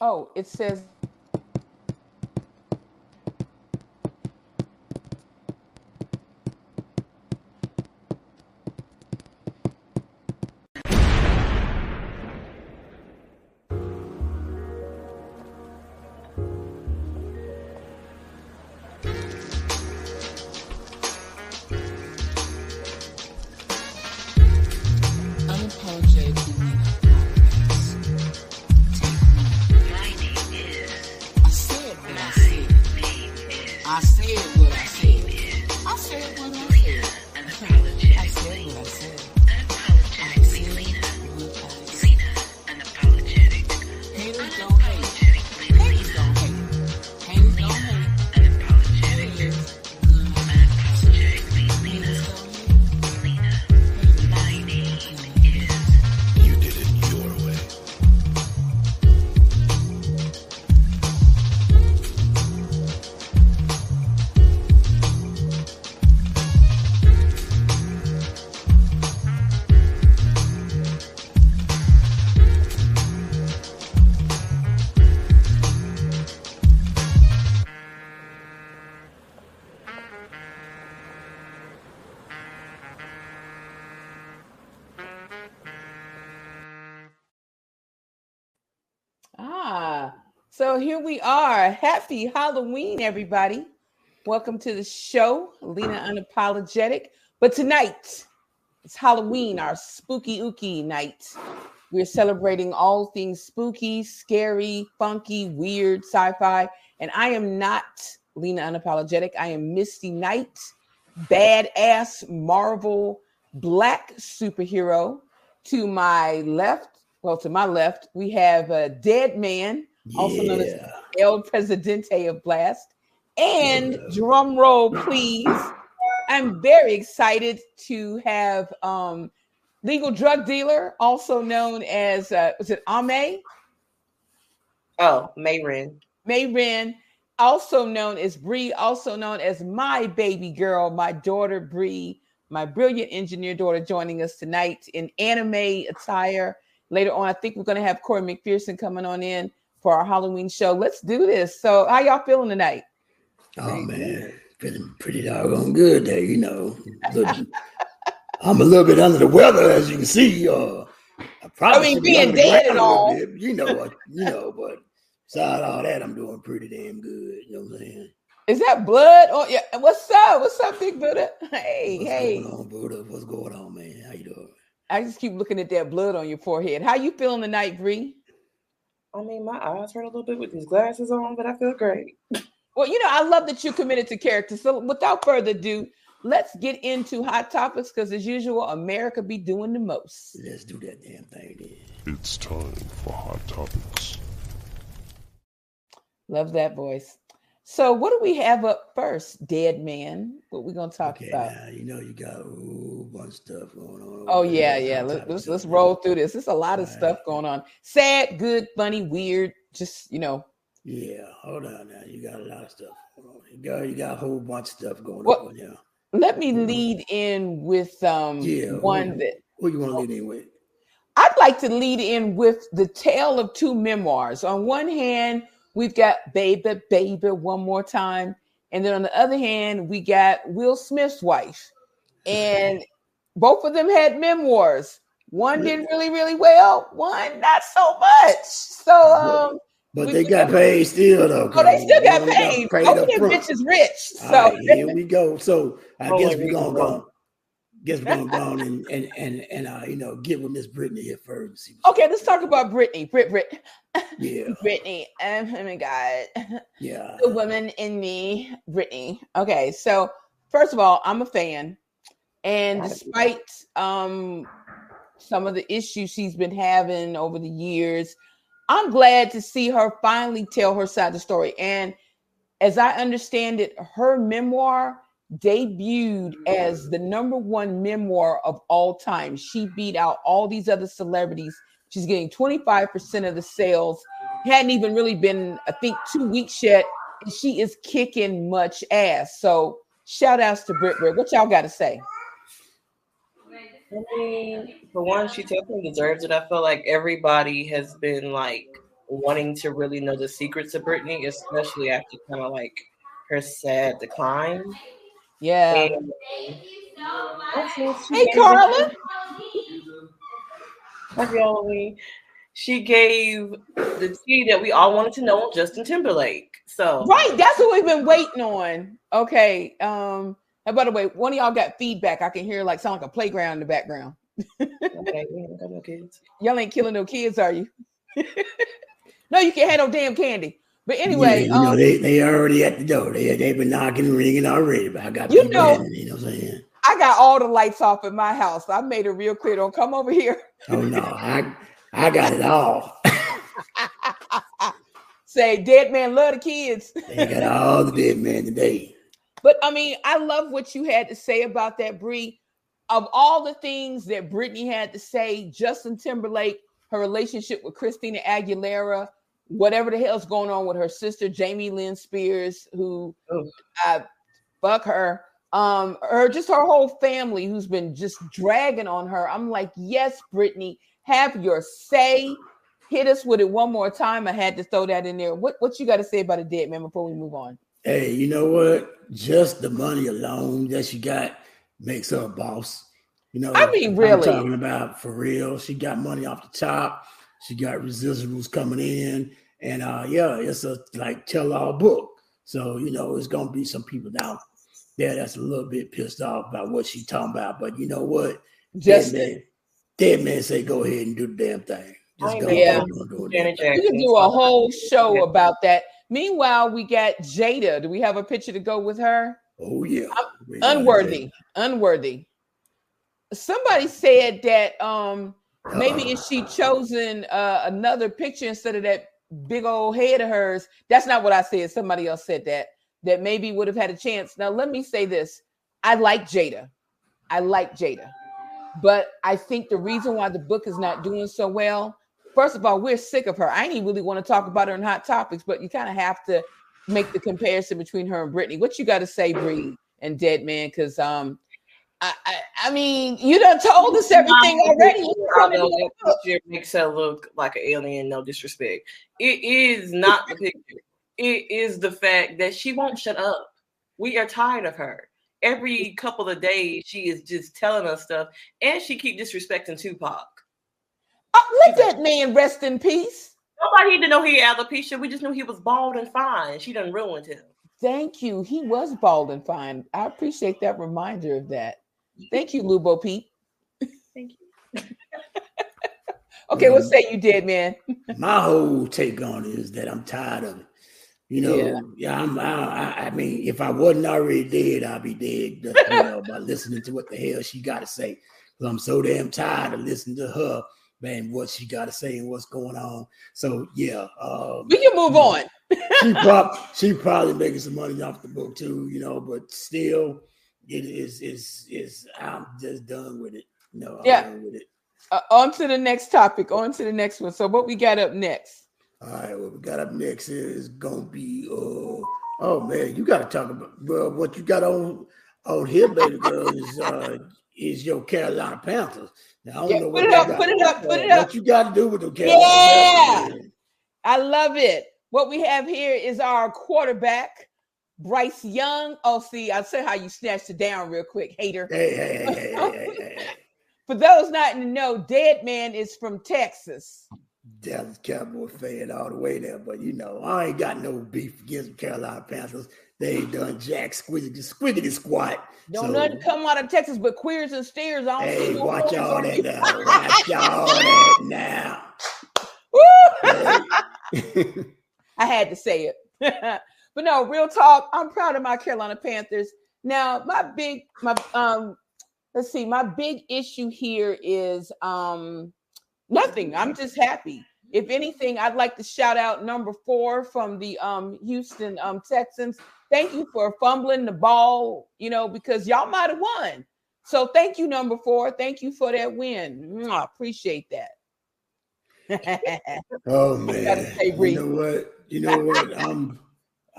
Oh, it says So here we are. Happy Halloween, everybody. Welcome to the show, Lena Unapologetic. But tonight, it's Halloween, our spooky ooky night. We're celebrating all things spooky, scary, funky, weird, sci-fi. And I am not Lena Unapologetic. I am Misty Knight, badass Marvel black superhero. To my left, well, to my left, we have a dead man yeah. also known as El Presidente of Blast. And yeah. drum roll, please. I'm very excited to have um, legal drug dealer, also known as uh, was it Ame? Oh, Mayrin. Mayrin, also known as Bree, also known as my baby girl, my daughter Bree, my brilliant engineer daughter, joining us tonight in anime attire. Later on, I think we're going to have Corey McPherson coming on in for our Halloween show. Let's do this. So, how y'all feeling tonight? Oh man, feeling pretty doggone good there. You know, I'm a little bit under the weather, as you can see. Uh, I, I mean, being dead and all, bit, you know, what you know, but besides all that, I'm doing pretty damn good. You know what I'm saying? Is that blood? Oh yeah. What's up? What's up, Big Buddha? Hey, What's hey. Going on, Buddha? What's going on, man? How you doing? I just keep looking at that blood on your forehead. How you feeling tonight, Bree? I mean, my eyes hurt a little bit with these glasses on, but I feel great. Well, you know, I love that you're committed to character. So, without further ado, let's get into hot topics because, as usual, America be doing the most. Let's do that damn thing. Then. It's time for hot topics. Love that voice. So, what do we have up first, Dead Man? What we gonna talk okay, about? Now, you know, you got a whole bunch of stuff going on. Oh yeah, yeah. Let, us let's roll through this. There's a lot of All stuff going on. Sad, good, funny, weird. Just you know. Yeah, hold on now. You got a lot of stuff. You got you got a whole bunch of stuff going well, on. Yeah. Let me lead in with um yeah, one that. What you want to lead in with? I'd like to lead in with the tale of two memoirs. On one hand We've got Baby, Baby one more time. And then on the other hand, we got Will Smith's wife. And both of them had memoirs. One did really, really well, one not so much. So um but they got paid still though. Oh, they still got paid. Both of them bitches rich. So right, here we go. So I oh, guess we're gonna go guess we're gonna go on and and and, and uh, you know get with Miss Britney here first. okay, let's talk about Britney. Brit Brit. Yeah. Britney. Oh my god. Yeah. The woman in me, Brittany. Okay, so first of all, I'm a fan, and despite um some of the issues she's been having over the years, I'm glad to see her finally tell her side of the story. And as I understand it, her memoir debuted as the number one memoir of all time. She beat out all these other celebrities. She's getting 25% of the sales. Hadn't even really been, I think, two weeks yet. And she is kicking much ass. So shout outs to Brit Brit. What y'all got to say? I mean, for one, she definitely deserves it. I feel like everybody has been like wanting to really know the secrets of Britney, especially after kind of like her sad decline. Yeah. And also, she Hey, gave- Carla. Happy Halloween. She gave the tea that we all wanted to know on Justin Timberlake. So Right, that's what we've been waiting on. Okay. Um, and by the way, one of y'all got feedback. I can hear like sound like a playground in the background. okay, we ain't got no kids. Y'all ain't killing no kids, are you? no, you can't have no damn candy. But anyway, Yeah, you know um, they they already at the door. They they've been knocking and ringing already. But I got You know- in, you know what I'm saying. I got all the lights off in my house. I made it real clear. Don't come over here. Oh no, I I got it all. Say dead man love the kids. they got all the dead man today. But I mean, I love what you had to say about that, Bree. Of all the things that Britney had to say, Justin Timberlake, her relationship with Christina Aguilera, whatever the hell's going on with her sister Jamie Lynn Spears, who Oh. uh, fuck her, um, her just her whole family who's been just dragging on her. I'm like, yes, Britney, have your say. Hit us with it one more time. I had to throw that in there. What what you got to say about a dead man before we move on? Hey, you know what? Just the money alone that she got makes her a boss. You know, I mean, I'm really. talking about for real. She got money off the top. She got residuals coming in, and uh, yeah, it's a like tell-all book. So you know, it's gonna be some people down there that's a little bit pissed off about what she talking about. But you know what? Just dead man, dead man say go ahead and do the damn thing. Just go. Yeah. go, go, go, do Janet it. We Jackson. can do a whole show about that. Meanwhile, we got Jada. Do we have a picture to go with her? Oh yeah, Unworthy. Unworthy. Somebody said that um maybe if she chosen uh, another picture instead of that big old head of hers. That's not what I said. Somebody else said that. That maybe would have had a chance. Now let me say this. I like Jada. I like Jada. But I think the reason why the book is not doing so well, first of all, we're sick of her. I ain't even really want to talk about her in hot topics, but you kind of have to make the comparison between her and Britney. What you got to say, Bree and Dead Man? Because um, I, I I mean, you done told us everything already. You I trying to know do that picture makes her look like an alien. No disrespect. It is not the picture. It is the fact that she won't shut up. We are tired of her. Every couple of days, she is just telling us stuff, and she keep disrespecting Tupac. Oh, let that man rest in peace. Nobody need to know he had alopecia. We just knew he was bald and fine. She done ruined him. Thank you. He was bald and fine. I appreciate that reminder of that. Thank you, Lubo Pete. Thank you. Okay, what say you, Dead Man? my whole take on it is that I'm tired of it. You know, Yeah. yeah, I'm. I, I- I mean, if I wasn't already dead, I'd be dead. Just, you know, by listening to what the hell she got to say. 'Cause I'm so damn tired of listening to her, man. What she got to say and what's going on. So yeah, um, We can move on. she probably she probably making some money off the book too. You know, but still, it is is is. I'm just done with it. No, I'm Yeah. done with it. Uh, on to the next topic. On to the next one. So, what we got up next? All right, what we got up next is gonna be uh oh man, you gotta talk about well what you got on on here, baby girl, is uh is your Carolina Panthers. Now I don't Yeah, know put what it you up, got- put it up, put it up. what you gotta do with the Carolina Yeah. Panthers. I love it. What we have here is our quarterback, Bryce Young. Oh, see, I'll say how you snatched it down real quick, hater. Hey, hey, hey, hey, hey, hey, hey, hey. For those not in the know, Dead Man is from Texas. Dallas Cowboy fan all the way there, but you know, I ain't got no beef against Carolina Panthers. They ain't done jack squiggity squiggity squat. Don't So- nothing come out of Texas but queers and steers. I don't Hey, watch all that now. Watch all that now. Woo! I had to say it. but no, real talk. I'm proud of my Carolina Panthers. Now, my big my um let's see, my big issue here is um nothing. I'm just happy. If anything, I'd like to shout out number 4 from the um Houston um Texans. Thank you for fumbling the ball, you know, because y'all might have won. So thank you number 4. Thank you for that win. I appreciate that. Oh man, you know what? You know what? I'm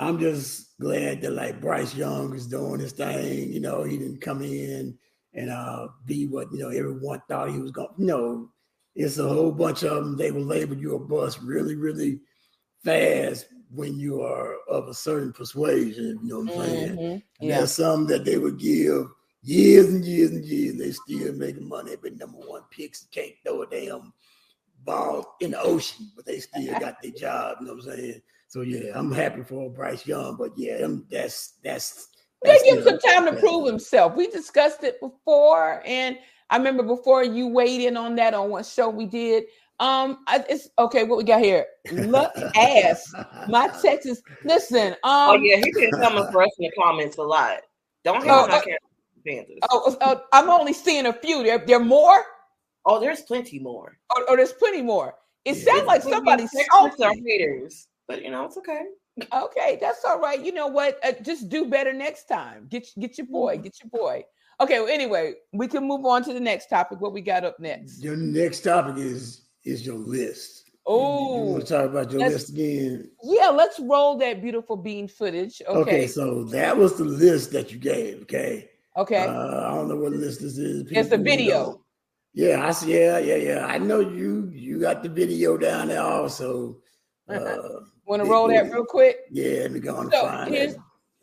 I'm just glad that like Bryce Young is doing his thing. You know, he didn't come in and uh be what you know everyone thought he was going. You know, it's a whole bunch of them. They will label you a bust really, really fast when you are of a certain persuasion. You know what I'm saying? Mhm. And Yeah. there's some that they would give years and years and years. They still making money, but number one picks can't throw a damn ball in the ocean, but they still got their job. You know what I'm saying? So yeah, I'm happy for Bryce Young, but yeah, them, that's that's. They that's give him some time to prove himself. We discussed it before, and I remember before you weighed in on that on what show we did. Um, I, it's okay. What we got here? Look ass. My Texas. Listen. Um. Oh yeah, he's been coming for us in the comments a lot. Don't hate Oh, on our uh, Carolina Panthers. Oh, oh, I'm only seeing a few. There, there more, Oh, there's plenty more. Oh, or there's plenty more. It Yeah, sounds like somebody's Texans are haters, but you know it's okay. Okay, that's all right. You know what? Uh, just do better next time. Get get your boy. Mm-hmm. Get your boy. Okay. Well, anyway, we can move on to the next topic. What we got up next? Your next topic is is your list. You- you, Oh, want to talk about your list again? yeah. Let's roll that beautiful bean footage. Okay. Okay. so that was the list that you gave. Okay, Okay. Uh, I don't know what list this is. It's the People video. know. Yeah, I see. Yeah, yeah, yeah. I know you. You got the video down there also. Uh, Want to roll that real quick? yeah, let me go and So here's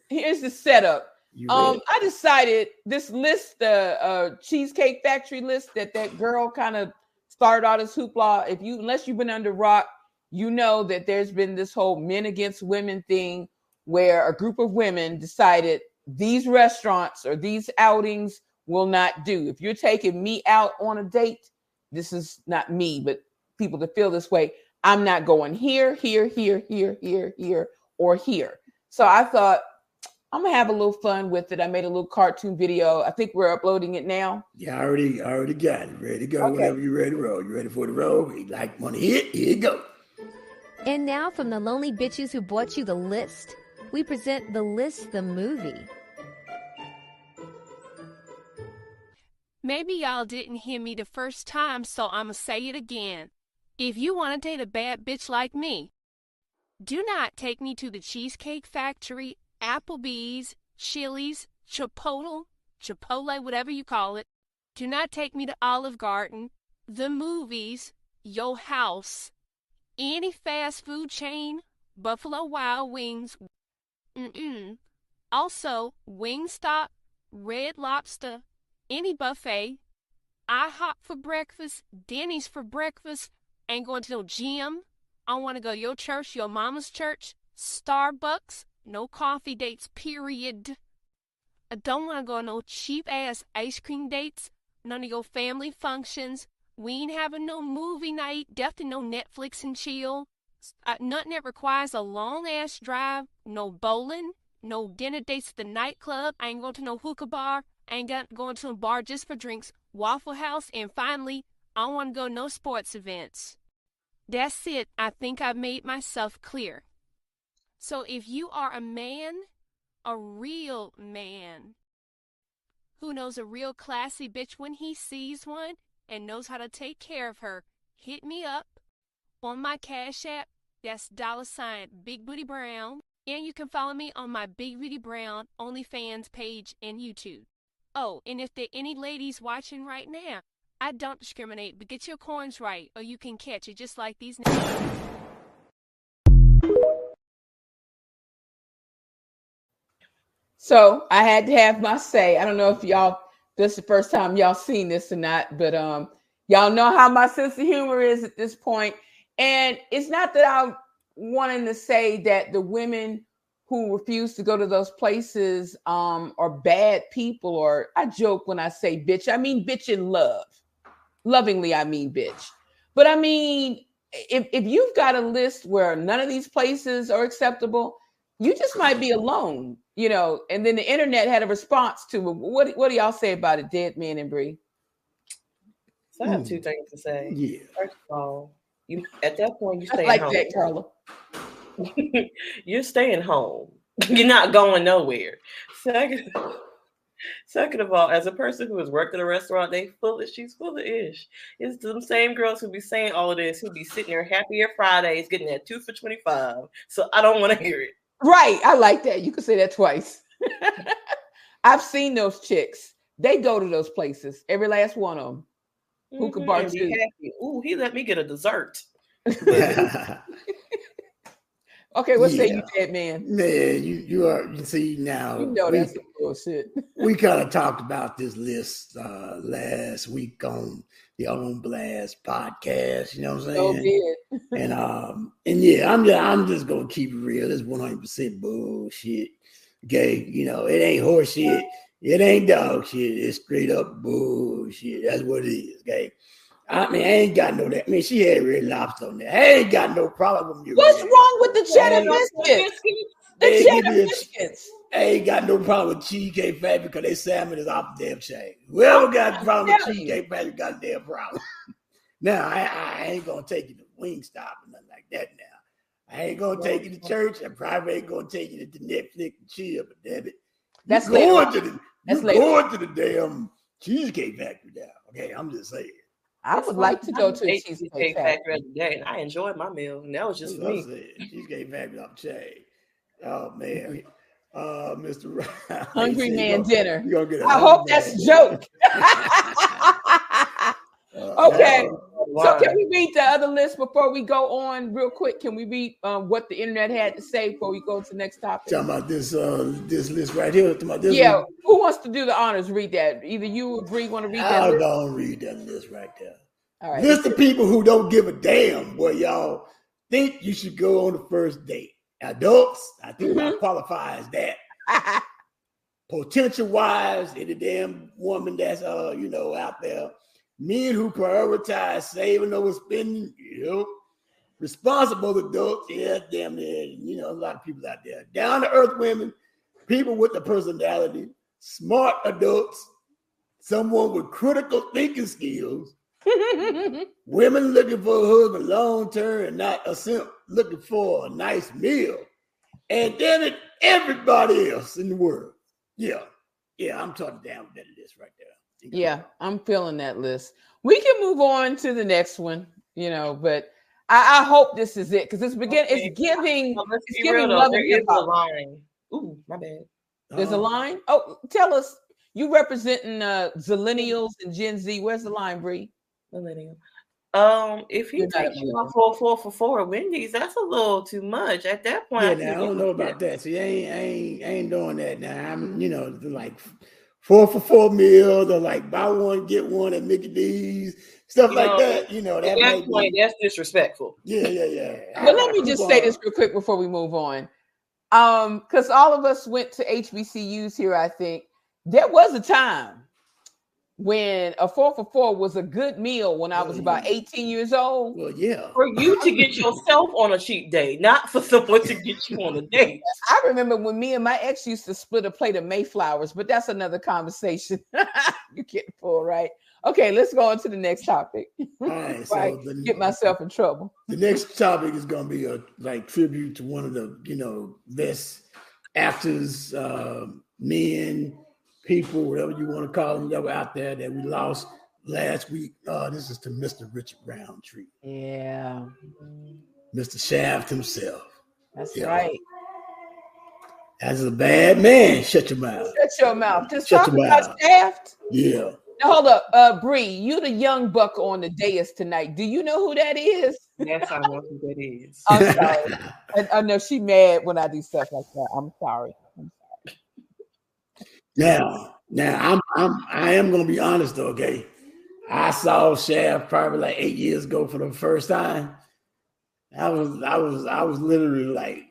here's the setup. Um. I decided this list, the uh, Cheesecake Factory list that that girl kind of started all this hoopla. If you, unless you've been under rock, you know that there's been this whole men against women thing where a group of women decided these restaurants or these outings will not do. If you're taking me out on a date, this is not me, but people that feel this way. I'm not going here, here, here, here, here, here, or here. So I thought I'm gonna have a little fun with it. I made a little cartoon video. I think we're uploading it now. Yeah, I already, I already got it. Ready to go. Okay. Whenever you're ready to roll. You ready for the roll? You like want to hit? Here you go. And now, from the lonely bitches who brought you the list, we present The List the Movie. Maybe y'all didn't hear me the first time, so I'ma say it again. If you want to date a bad bitch like me, do not take me to the Cheesecake Factory, Applebee's, Chili's, Chipotle, Chipotle, whatever you call it. Do not take me to Olive Garden, the movies, your house, any fast food chain, Buffalo Wild Wings. Mm-mm. Also, Wingstop, Red Lobster, any buffet, IHOP for breakfast, Denny's for breakfast, ain't going to no gym. I want to go to your church, your mama's church, Starbucks, no coffee dates, period. I don't want to go on no cheap ass ice cream dates, none of your family functions. We ain't having no movie night, definitely no Netflix and chill. Uh, nothing that requires a long ass drive, no bowling, no dinner dates at the nightclub. I ain't going to no hookah bar. I ain't got going to a bar just for drinks. Waffle House, and finally, I don't want to go no sports events. That's it. I think I've made myself clear. So if you are a man, a real man, who knows a real classy bitch when he sees one and knows how to take care of her, hit me up on my Cash App. That's dollar sign Big Booty Brown. And you can follow me on my Big Booty Brown OnlyFans page and YouTube. Oh, and if there any ladies watching right now, I don't discriminate, but get your coins right, or you can catch it just like these. So I had to have my say. I don't know if y'all this is the first time y'all seen this or not, but um y'all know how my sense of humor is at this point. And it's not that I'm wanting to say that the women who refuse to go to those places um are bad people, or I joke when I say bitch. I mean bitch in love. Lovingly, I mean bitch. But I mean, if, if you've got a list where none of these places are acceptable, you just might be alone, you know. And then the internet had a response to it. What what do y'all say about it, Dead Man and Bree? So I have two things to say. Yeah. First of all, you at that point you stay like home. that, Carla. You're staying home. You're not going nowhere. Second, second of all, as a person who has worked at a restaurant, they full of she's full of ish. It's them same girls who be saying all of this, who be sitting there happier at Fridays, getting that two for twenty five. So I don't want to hear it. Right, I like that. You can say that twice. I've seen those chicks. They go to those places. Every last one of them. Hookah Mhm, bar and be Ooh, he let me get a dessert. Okay, what say you, Yeah. dead man? Man, you you are you see now You know we, that's some bullshit. we kind of talked about this list uh last week on the On Blast podcast, you know what I'm So saying? did. and um and yeah, I'm just I'm just gonna keep it real. It's 100 percent bullshit. Okay, you know, it ain't horse shit, it ain't dog shit, it's straight up bullshit. That's what it is, okay. I mean, I ain't got no that. I mean, she had red lobster on there. I ain't got no problem with your What's red wrong with the cheddar Yeah. biscuits? The cheddar me biscuits. I ain't got no problem with Cheesecake Factory because they salmon is off the damn chain. Whoever got a problem with. Cheesecake Factory got a damn problem. now, I, I ain't gonna take you to Wingstop or nothing like that now. I ain't gonna take you to church. I probably ain't gonna take you to the Netflix and chill, but damn it. That's you later going on. to the That's you later going to the damn Cheesecake Factory now. Okay, I'm just saying. I would like to go to a ate cheesecake Cheesecake factory. Factory the other day, and I enjoyed my meal, and that was That's just what I'm me. saying. Cheesecake Factory off the chain. Oh man. Uh Mr. Ryan, Hungry you man gonna- dinner. you gonna get a I hope hungry that's a joke. Uh, Okay. uh, So can we read the other list before we go on real quick? Can we read um, what the internet had to say before we go to the next topic? Talking about this uh this list right here. Talking about this Yeah, one. who wants to do the honors? Read that. Either you or Bree want to read that. List? go and read that list right there. All right. List of people who don't give a damn where y'all think you should go on the first date. Adults, I think I Mhm. qualify as that. Potential wives, any damn woman that's uh, you know, out there. Men who prioritize saving over spending, you know. Responsible adults, yeah, damn it. you know, a lot of people out there. Down to earth women, people with the personality, smart adults, someone with critical thinking skills, Women looking for a husband long term and not a simp looking for a nice meal. And then it, everybody else in the world. Yeah. Yeah, I'm talking down with that list right there. Yeah, I'm feeling that list. We can move on to the next one, you know, but I, I hope this is it because it's begin. Okay. It's giving. So let's It's giving love There and is a line. Ooh, my bad. There's a Uh, line. Oh, tell us. You representing uh Zillennials and Gen Z. Where's the line, Bree? Millennial. Um, if You're not a you millennial. off for four for four Wendy's, that's a little too much. At that point, Yeah, I now I don't know could- about that. See, I ain't, I ain't, I ain't doing that now. I'm, you know, like four for four meals or like buy one get one at Mickey D's, stuff You like know, that. You know, At that that might point, be. that's disrespectful. Yeah, yeah, yeah. But let me just I'm say going- this real quick before we move on. Um, because all of us went to HBCUs here, I think. There was a time when a four for four was a good meal when I was about 18 years old. Well, yeah. For you to get yourself on a cheat day, not for someone to get you on a date. I remember when me and my ex used to split a plate of Mayflowers, but that's another conversation. you get full, right? Okay, let's go on to the next topic. All right. So Right, the, Get myself in trouble. the next topic is going to be a like tribute to one of the you know best actors, uh, men, people, whatever you want to call them, that were out there that we lost last week. Uh, this is to Mr. Richard Roundtree, Yeah, Mr. Shaft himself. that's Yeah. right. That's a bad man. Shut your mouth. Shut your mouth. Just Shut talk your about mouth. Shaft. Yeah. Now, hold up, uh, Bree. You the young buck on the dais tonight. Do you know who that is? Yes, I know who that is. I'm sorry. I, I know she mad when I do stuff like that. I'm sorry. Now, now I'm I'm I am gonna be honest though, okay. I saw Shaft probably like eight years ago for the first time. I was I was I was literally like,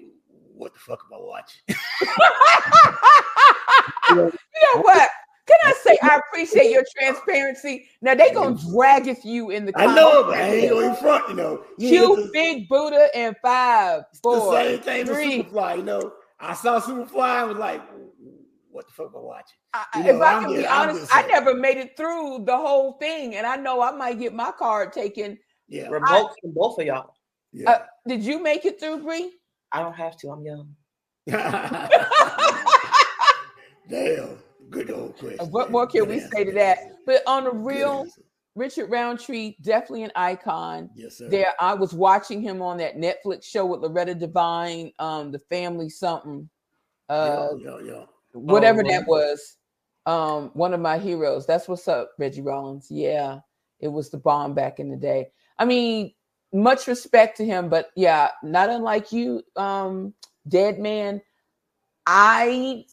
what the fuck am I watching? you know what? Can I say I appreciate your transparency? Now they gonna drag for you in the I know, comments. but I ain't going front, you know. You the- Big Buddha, and five, the four, same thing three. Superfly, you know. I saw Superfly and was like, what the fuck am I watching? I- You if know, I I'm can be just- I'm honest, I never made it through the whole thing, and I know I might get my card taken. Yeah. Remote from both of y'all. yeah. Uh, did you make it through, Bree? I don't have to. I'm young. Damn. Good old question. what more can Good we answer. say to that? But on the real. Richard Roundtree, definitely an icon. Yes, sir. There, I was watching him on that Netflix show with Loretta Devine, um, the family something, uh, yeah, yeah, yeah. Whatever Oh, that was. Um, one of my heroes. That's what's up, Reggie Rollins. Yeah. it was the bomb back in the day. I mean, much respect to him, but yeah, not unlike you, um, Dead Man. I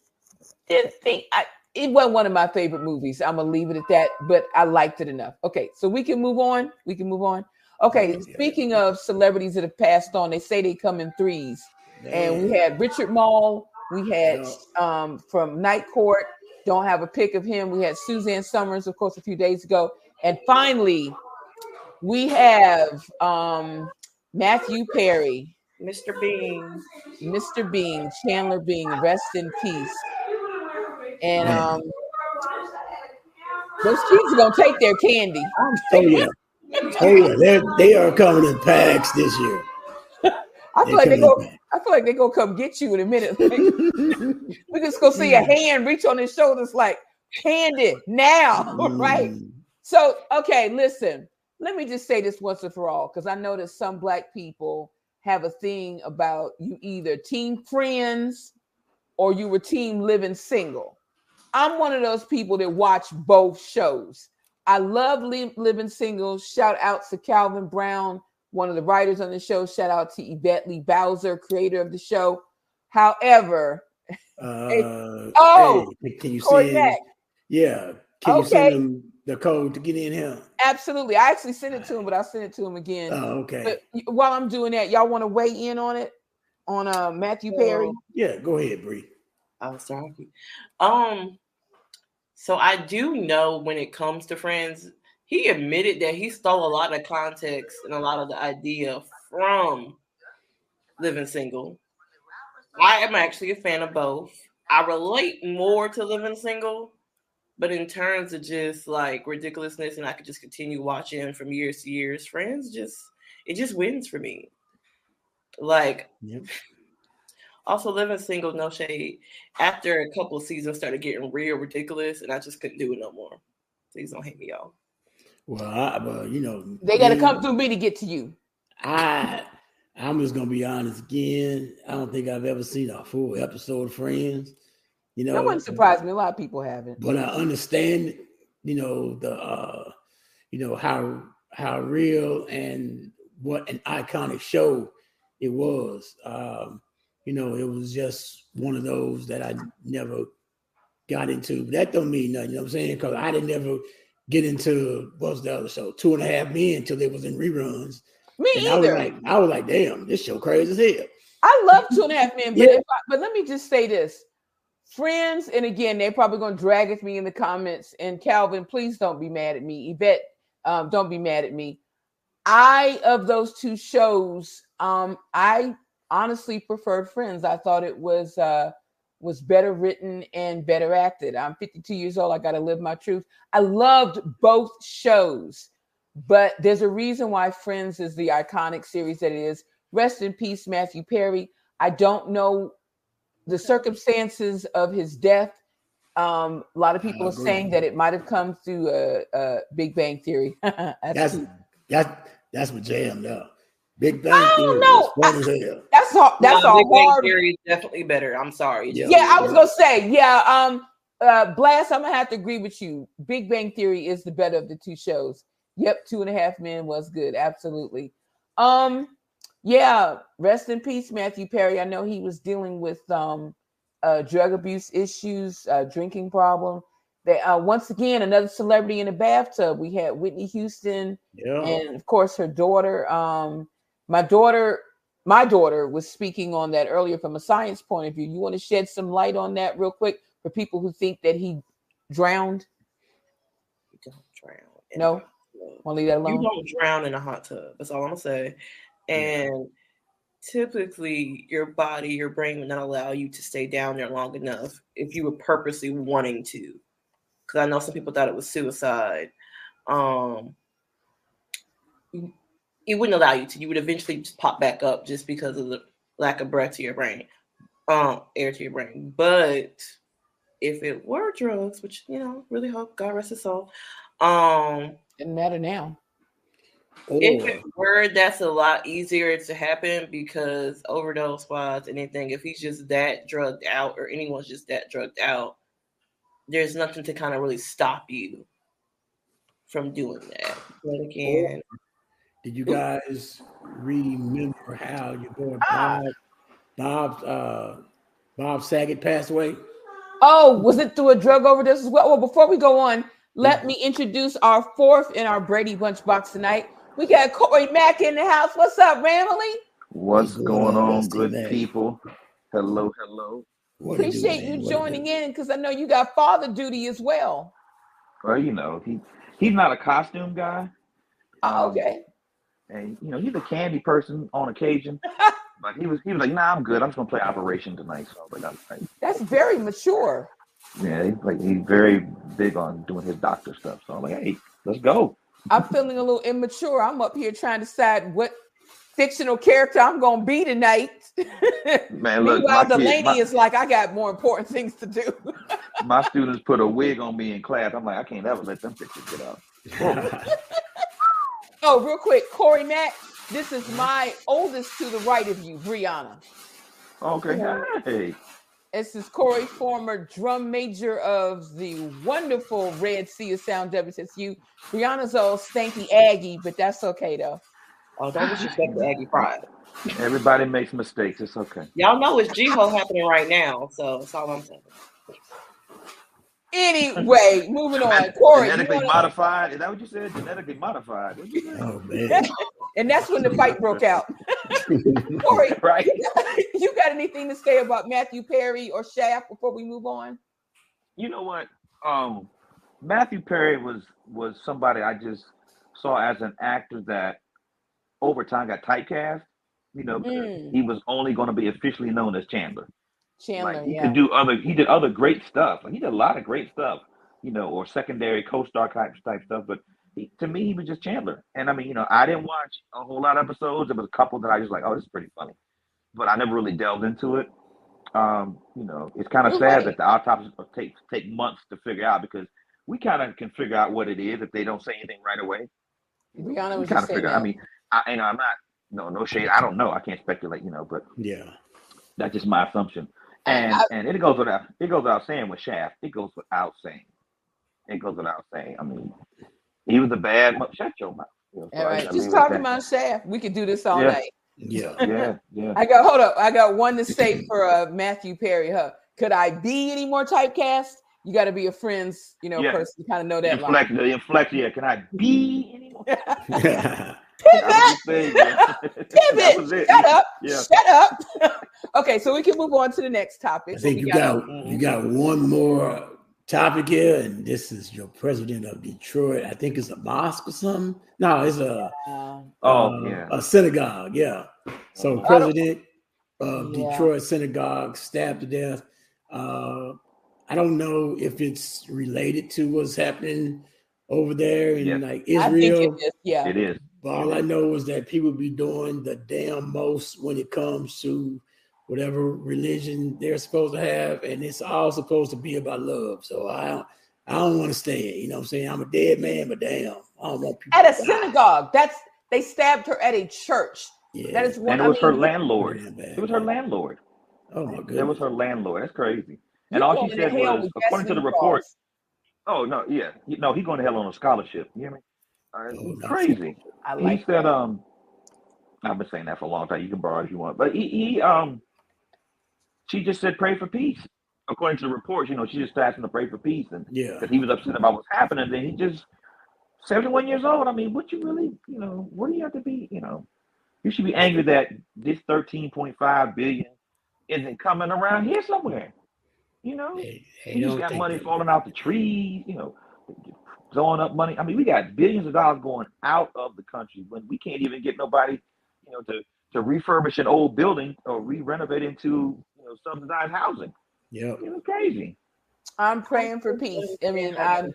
didn't think I it wasn't one of my favorite movies. I'm gonna leave it at that, but I liked it enough. Okay, so we can move on. We can move on. Okay, speaking of celebrities that have passed on, they say they come in threes. And we had Richard Moll, we had um from Night Court, don't have a pic of him. We had Suzanne Somers, of course, a few days ago. And finally, we have um Matthew Perry, Mr. Bing. Mr. Bing, Chandler Bing, rest in peace. And um those kids are gonna take their candy. Oh yeah, oh yeah, they they are coming in packs this year. I They feel like they coming go. I feel like they're gonna come get you in a minute. Like, we just gonna see a hand reach on his shoulders, like hand it now, right? Mm. So, okay, listen. Let me just say this once and for all, because I know that some black people have a thing about you either team friends or you were team living single. I'm one of those people that watch both shows. I love Li- living single. Shout out to Calvin Brown, one of the writers on the show. Shout out to Yvette Lee Bowser, creator of the show. However, Uh, Oh, hey, can you Corey send? Yeah, can you send them the code to get in here? absolutely. I actually sent it to him, but I'll send it to him again. Oh, okay. But while I'm doing that, y'all want to weigh in on it on uh Matthew Perry? Yeah, go ahead, Bree. Oh, sorry. Um, so I do know when it comes to friends, he admitted that he stole a lot of context and a lot of the idea from living single. I am actually a fan of both. I relate more to living single, but in terms of just like ridiculousness, and I could just continue watching from years to years, friends just it just wins for me. Like Yep. also, living single, no shade. After a couple of seasons, started getting real ridiculous, and I just couldn't do it no more. Please don't hate me, y'all. Well, I, well, you know, They got to come through me to get to you. I, I'm just gonna be honest again. I don't think I've ever seen a full episode of Friends. You know, That wouldn't surprise me. A lot of people haven't. but I understand, you know, the uh, you know how how real and what an iconic show it was. Um, you know, it was just one of those that I never got into. But that don't mean nothing, you know what I'm saying? Because I didn't never get into what's the other show, Two and a Half Men, until they was in reruns. Me And I was either. like, I was like, damn, this show crazy as hell. I love Two and a Half Men, but, Yeah. if I, but let me just say this. Friends, and again, they're probably going to drag at me in the comments. And Calvin, please don't be mad at me. Yvette, um, don't be mad at me. I of those two shows, um, I honestly preferred Friends. I thought it was uh, was better written and better acted. I'm 52 years old. I got to live my truth. I loved both shows, but there's a reason why Friends is the iconic series that it is. Rest in peace, Matthew Perry. I don't know the circumstances of his death. Um, a lot of people are saying that it might have come through a, a Big Bang Theory. That's That's that's that's what jammed up. Big Bang I don't Theory know. was fun as hell. that's hard. That's No, a Big Bang. Theory is definitely better. I'm sorry. Yeah. Yeah, I was gonna say, yeah. Um, uh, Blast, I'm gonna have to agree with you. Big Bang Theory is the better of the two shows. Yep, Two and a Half Men was good, absolutely. Um, yeah, rest in peace, Matthew Perry. I know he was dealing with um, uh, drug abuse issues, uh, drinking problem. They, uh, once again, another celebrity in the bathtub. We had Whitney Houston, Yeah. and of course her daughter um my daughter my daughter was speaking on that earlier from a science point of view you want to shed some light on that real quick for people who think that he drowned You Don't drown. No? a hot tub. want to leave that You don't drown in a hot tub. That's all I'm gonna say. And typically, your body, your brain would not allow you to stay down there long enough if you were purposely wanting to. Because I know some people thought it was suicide. Um, it wouldn't allow you to. You would eventually just pop back up just because of the lack of breath to your brain, um, air to your brain. But if it were drugs, which you know, really hope God rest his soul, um, doesn't matter now if it were, that's a lot easier to happen because overdose wise, anything, if he's just that drugged out or anyone's just that drugged out, there's nothing to kind of really stop you from doing that. But again, Did you guys remember how your boy Ah. Bob, Bob, uh, Bob Saget passed away? Oh, was it through a drug overdose as well? Well, before we go on, let me introduce our fourth in our Brady Bunch box tonight. We got Corey Mack in the house. What's up, Ramily? What's What's going on, good people? Hello, hello. What Appreciate man? you What joining in because I know you got father duty as well. Well, you know, he he's not a costume guy. Oh, Um, okay. And you know, he's a candy person on occasion. but he was he was like, nah, I'm good. I'm just gonna play Operation tonight. So like, I'm like, That's very mature. yeah, he's like he's very big on doing his doctor stuff. So I'm like, hey, let's go. I'm feeling a little immature. I'm up here trying to decide what fictional character I'm going to be tonight. Man, look, Meanwhile, my, kid, Delaney my, is like, I got more important things to do. my students put a wig on me in class. I'm like, I can't ever let them pictures get out. Oh, real quick, Corey Mack, this is my oldest to the right of you, Brianna. Okay, hey, This is Corey, former drum major of the wonderful Red Sea of Sound WSU. Brianna's old stanky Aggie, but that's okay though. oh, don't disrespect the Aggie pride. everybody makes mistakes. It's okay. Y'all know it's GHOE happening right now, so that's all I'm saying. Anyway, moving on. Corey, Genetically wanna- modified. Is that what you said? Genetically modified. What'd you oh man. and that's when the fight broke out. Corey, right? you got anything to say about Matthew Perry or Shaft before we move on? You know what? Um, Matthew Perry was was somebody I just saw as an actor that over time got typecast. You know, Mm. he was only going to be officially known as Chandler. Chandler, like he yeah. could do other. He did other great stuff. Like he did a lot of great stuff. You know, or secondary co-star type type stuff. But he, to me, he was just Chandler. And I mean, you know, I didn't watch a whole lot of episodes. There was a couple that I just like, oh, this is pretty funny, but I never really delved into it. Um, you know, it's kind of sad right. that the autopsies take take months to figure out because we kind of can figure out what it is if they don't say anything right away. Brianna We was kind of figure. that. I mean, I, you know, I'm not no no shade. I don't know. I can't speculate. You know, but yeah. that's just my assumption. And I- and it goes without it goes without saying with Shaft. It goes without saying. It goes without saying. I mean, he was a bad. mo- Shut your mouth. You know, so All I right, gotta just leave it at talking about Shaft. We could do this all Yeah. night. Yeah. Yeah, yeah. I got hold up. I got one to say for uh, Matthew Perry. Huh? Could I be any more typecast? You got to be a friends, you know, Yeah. person to kind of know that line. Inflect, the inflect. Yeah, can I be anymore? yeah. That was the thing. That was Pivot. it. Shut up. Yeah. Shut up. okay, so we can move on to the next topic. I think you got you got one more topic here, and this is your president of Detroit. I think it's a mosque or something. No, it's a Uh, Oh, uh, yeah. a synagogue. Yeah. So Oh. president of Yeah. Detroit synagogue stabbed to death. Uh, I don't know if it's related to what's happening over there in Yeah. like I think Israel. it is. Yeah. It is. But all I know is that people be doing the damn most when it comes to whatever religion they're supposed to have, and it's all supposed to be about love. So I don't, I don't want to stay. You know what I'm saying? I'm a dead man, but damn, I don't want people At a die. synagogue. That's they stabbed her at a church. Yeah. That is what And it I was her mean, landlord. Damn bad. It was her landlord. Oh my goodness. That was her landlord. That's crazy. you And all she said was, according to the gasoline report, balls. oh no, yeah, no, he's going to hell on a scholarship. You hear me? Uh, Oh, no. crazy. I he said, that. um, I've been saying that for a long time. You can borrow if you want, but he, he um, she just said pray for peace. According to the reports, you know, she just asked him to pray for peace, and Yeah. because he was upset about what's happening. Then he just seventy-one years old. I mean, what you really, you know, what do you have to be? You know, you should be angry that this thirteen point five billion isn't coming around here somewhere. You know, They, they we just got money falling out the trees, you know, throwing up money. I mean, we got billions of dollars going out of the country when we can't even get nobody, you know, to to refurbish an old building or re-renovate into you know subsidized housing. Yeah, it's crazy. I'm praying for peace. I mean, I,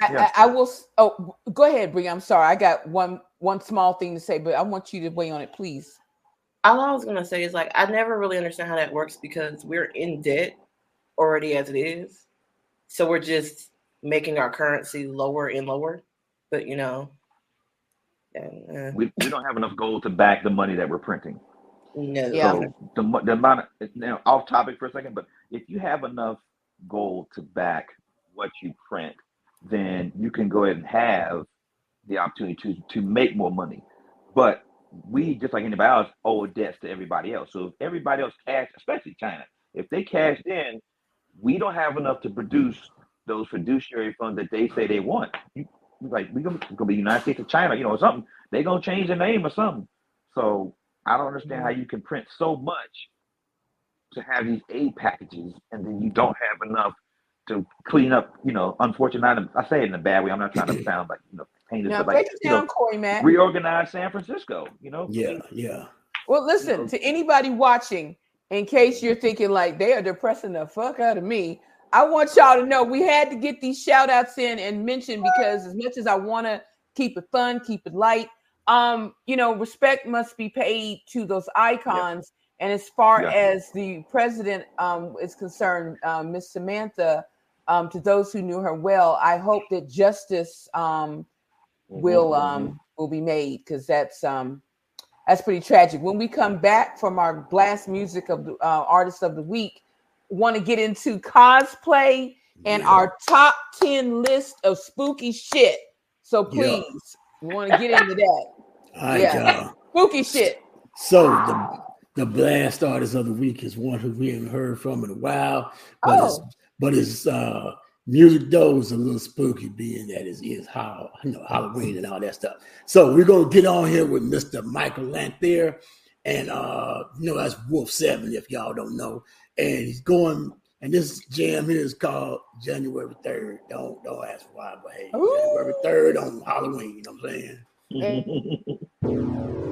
I, I, I will. Oh, go ahead, Bree. I'm sorry. I got one one small thing to say, but I want you to weigh on it, please. all I was gonna say is like I never really understand how that works because we're in debt already as it is, so we're just making our currency lower and lower. But you know, and, uh, We, we don't have enough gold to back the money that we're printing. no, Yeah. So the, the amount of now off topic for a second, but if you have enough gold to back what you print, then you can go ahead and have the opportunity to to make more money. But we just like anybody else owe debts to everybody else. So if everybody else cash, especially China, if they cashed in, we don't have enough to produce those fiduciary funds that they say they want. You, like we gonna, gonna be United States of China, you know, or something. They gonna change the name or something. So I don't understand how you can print so much to have these aid packages and then you don't have enough to clean up, you know, unfortunate items. I say it in a bad way. I'm not trying to sound like you know painted, Now but break like it you down, know, Corey Matt. reorganize San Francisco. You know, Yeah, yeah. Well, listen to anybody watching, in case you're thinking like they are depressing the fuck out of me. I want y'all to know we had to get these shout outs in and mention because as much as I want to keep it fun, keep it light, um, you know, respect must be paid to those icons. And as far as the president um, is concerned, um, Miss Samantha, um, to those who knew her well, I hope that justice um, will Mhm, um, will be made because that's um, that's pretty tragic. When we come back from our blast music of the uh, artist of the week, want to get into cosplay and Yeah. our top 10 list of spooky shit. So Yeah. please, we want to get into that. Right, Yeah. y'all. Spooky shit. So the the blast artist of the week is one who we haven't heard from in a while, but Oh. it's but his uh, music though is a little spooky, being that it is how you know Halloween and all that stuff. So we're gonna get on here with Mr. Michael Lanthier, and uh, you know that's Wolf Seven if y'all don't know, and he's going. And this jam here is called January 3rd. Don't don't ask why, but hey, January 3rd on Halloween, you know what I'm saying? Ooh,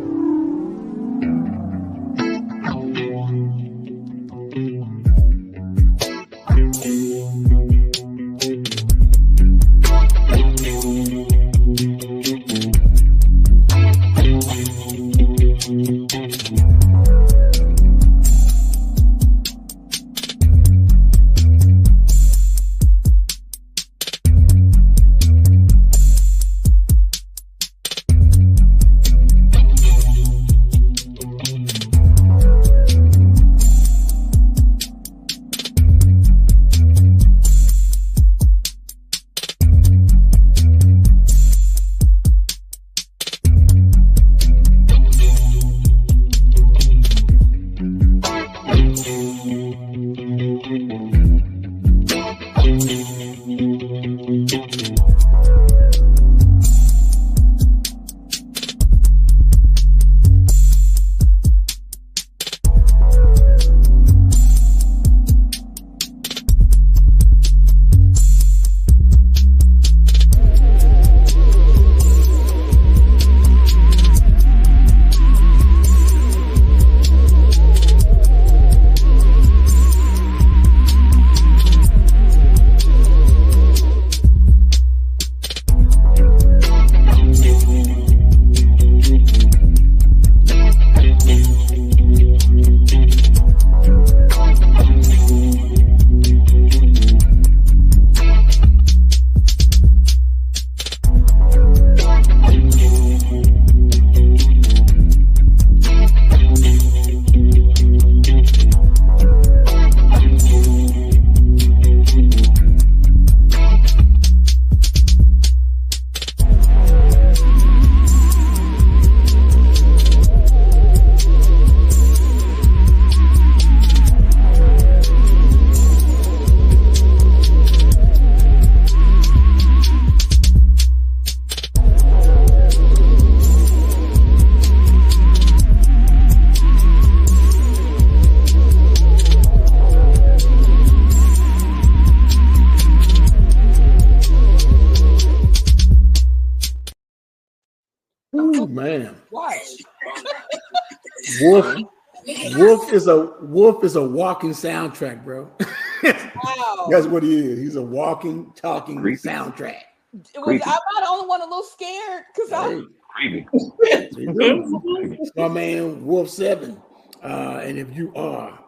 Wolf Wolf is a Wolf is a walking soundtrack, bro. Wow. That's what he is. He's a walking, talking Creepy. soundtrack. Was, Creepy. I'm not the only one a little scared because I Hey, Creepy. there you go. It's my man Wolf Seven. Uh, and if you are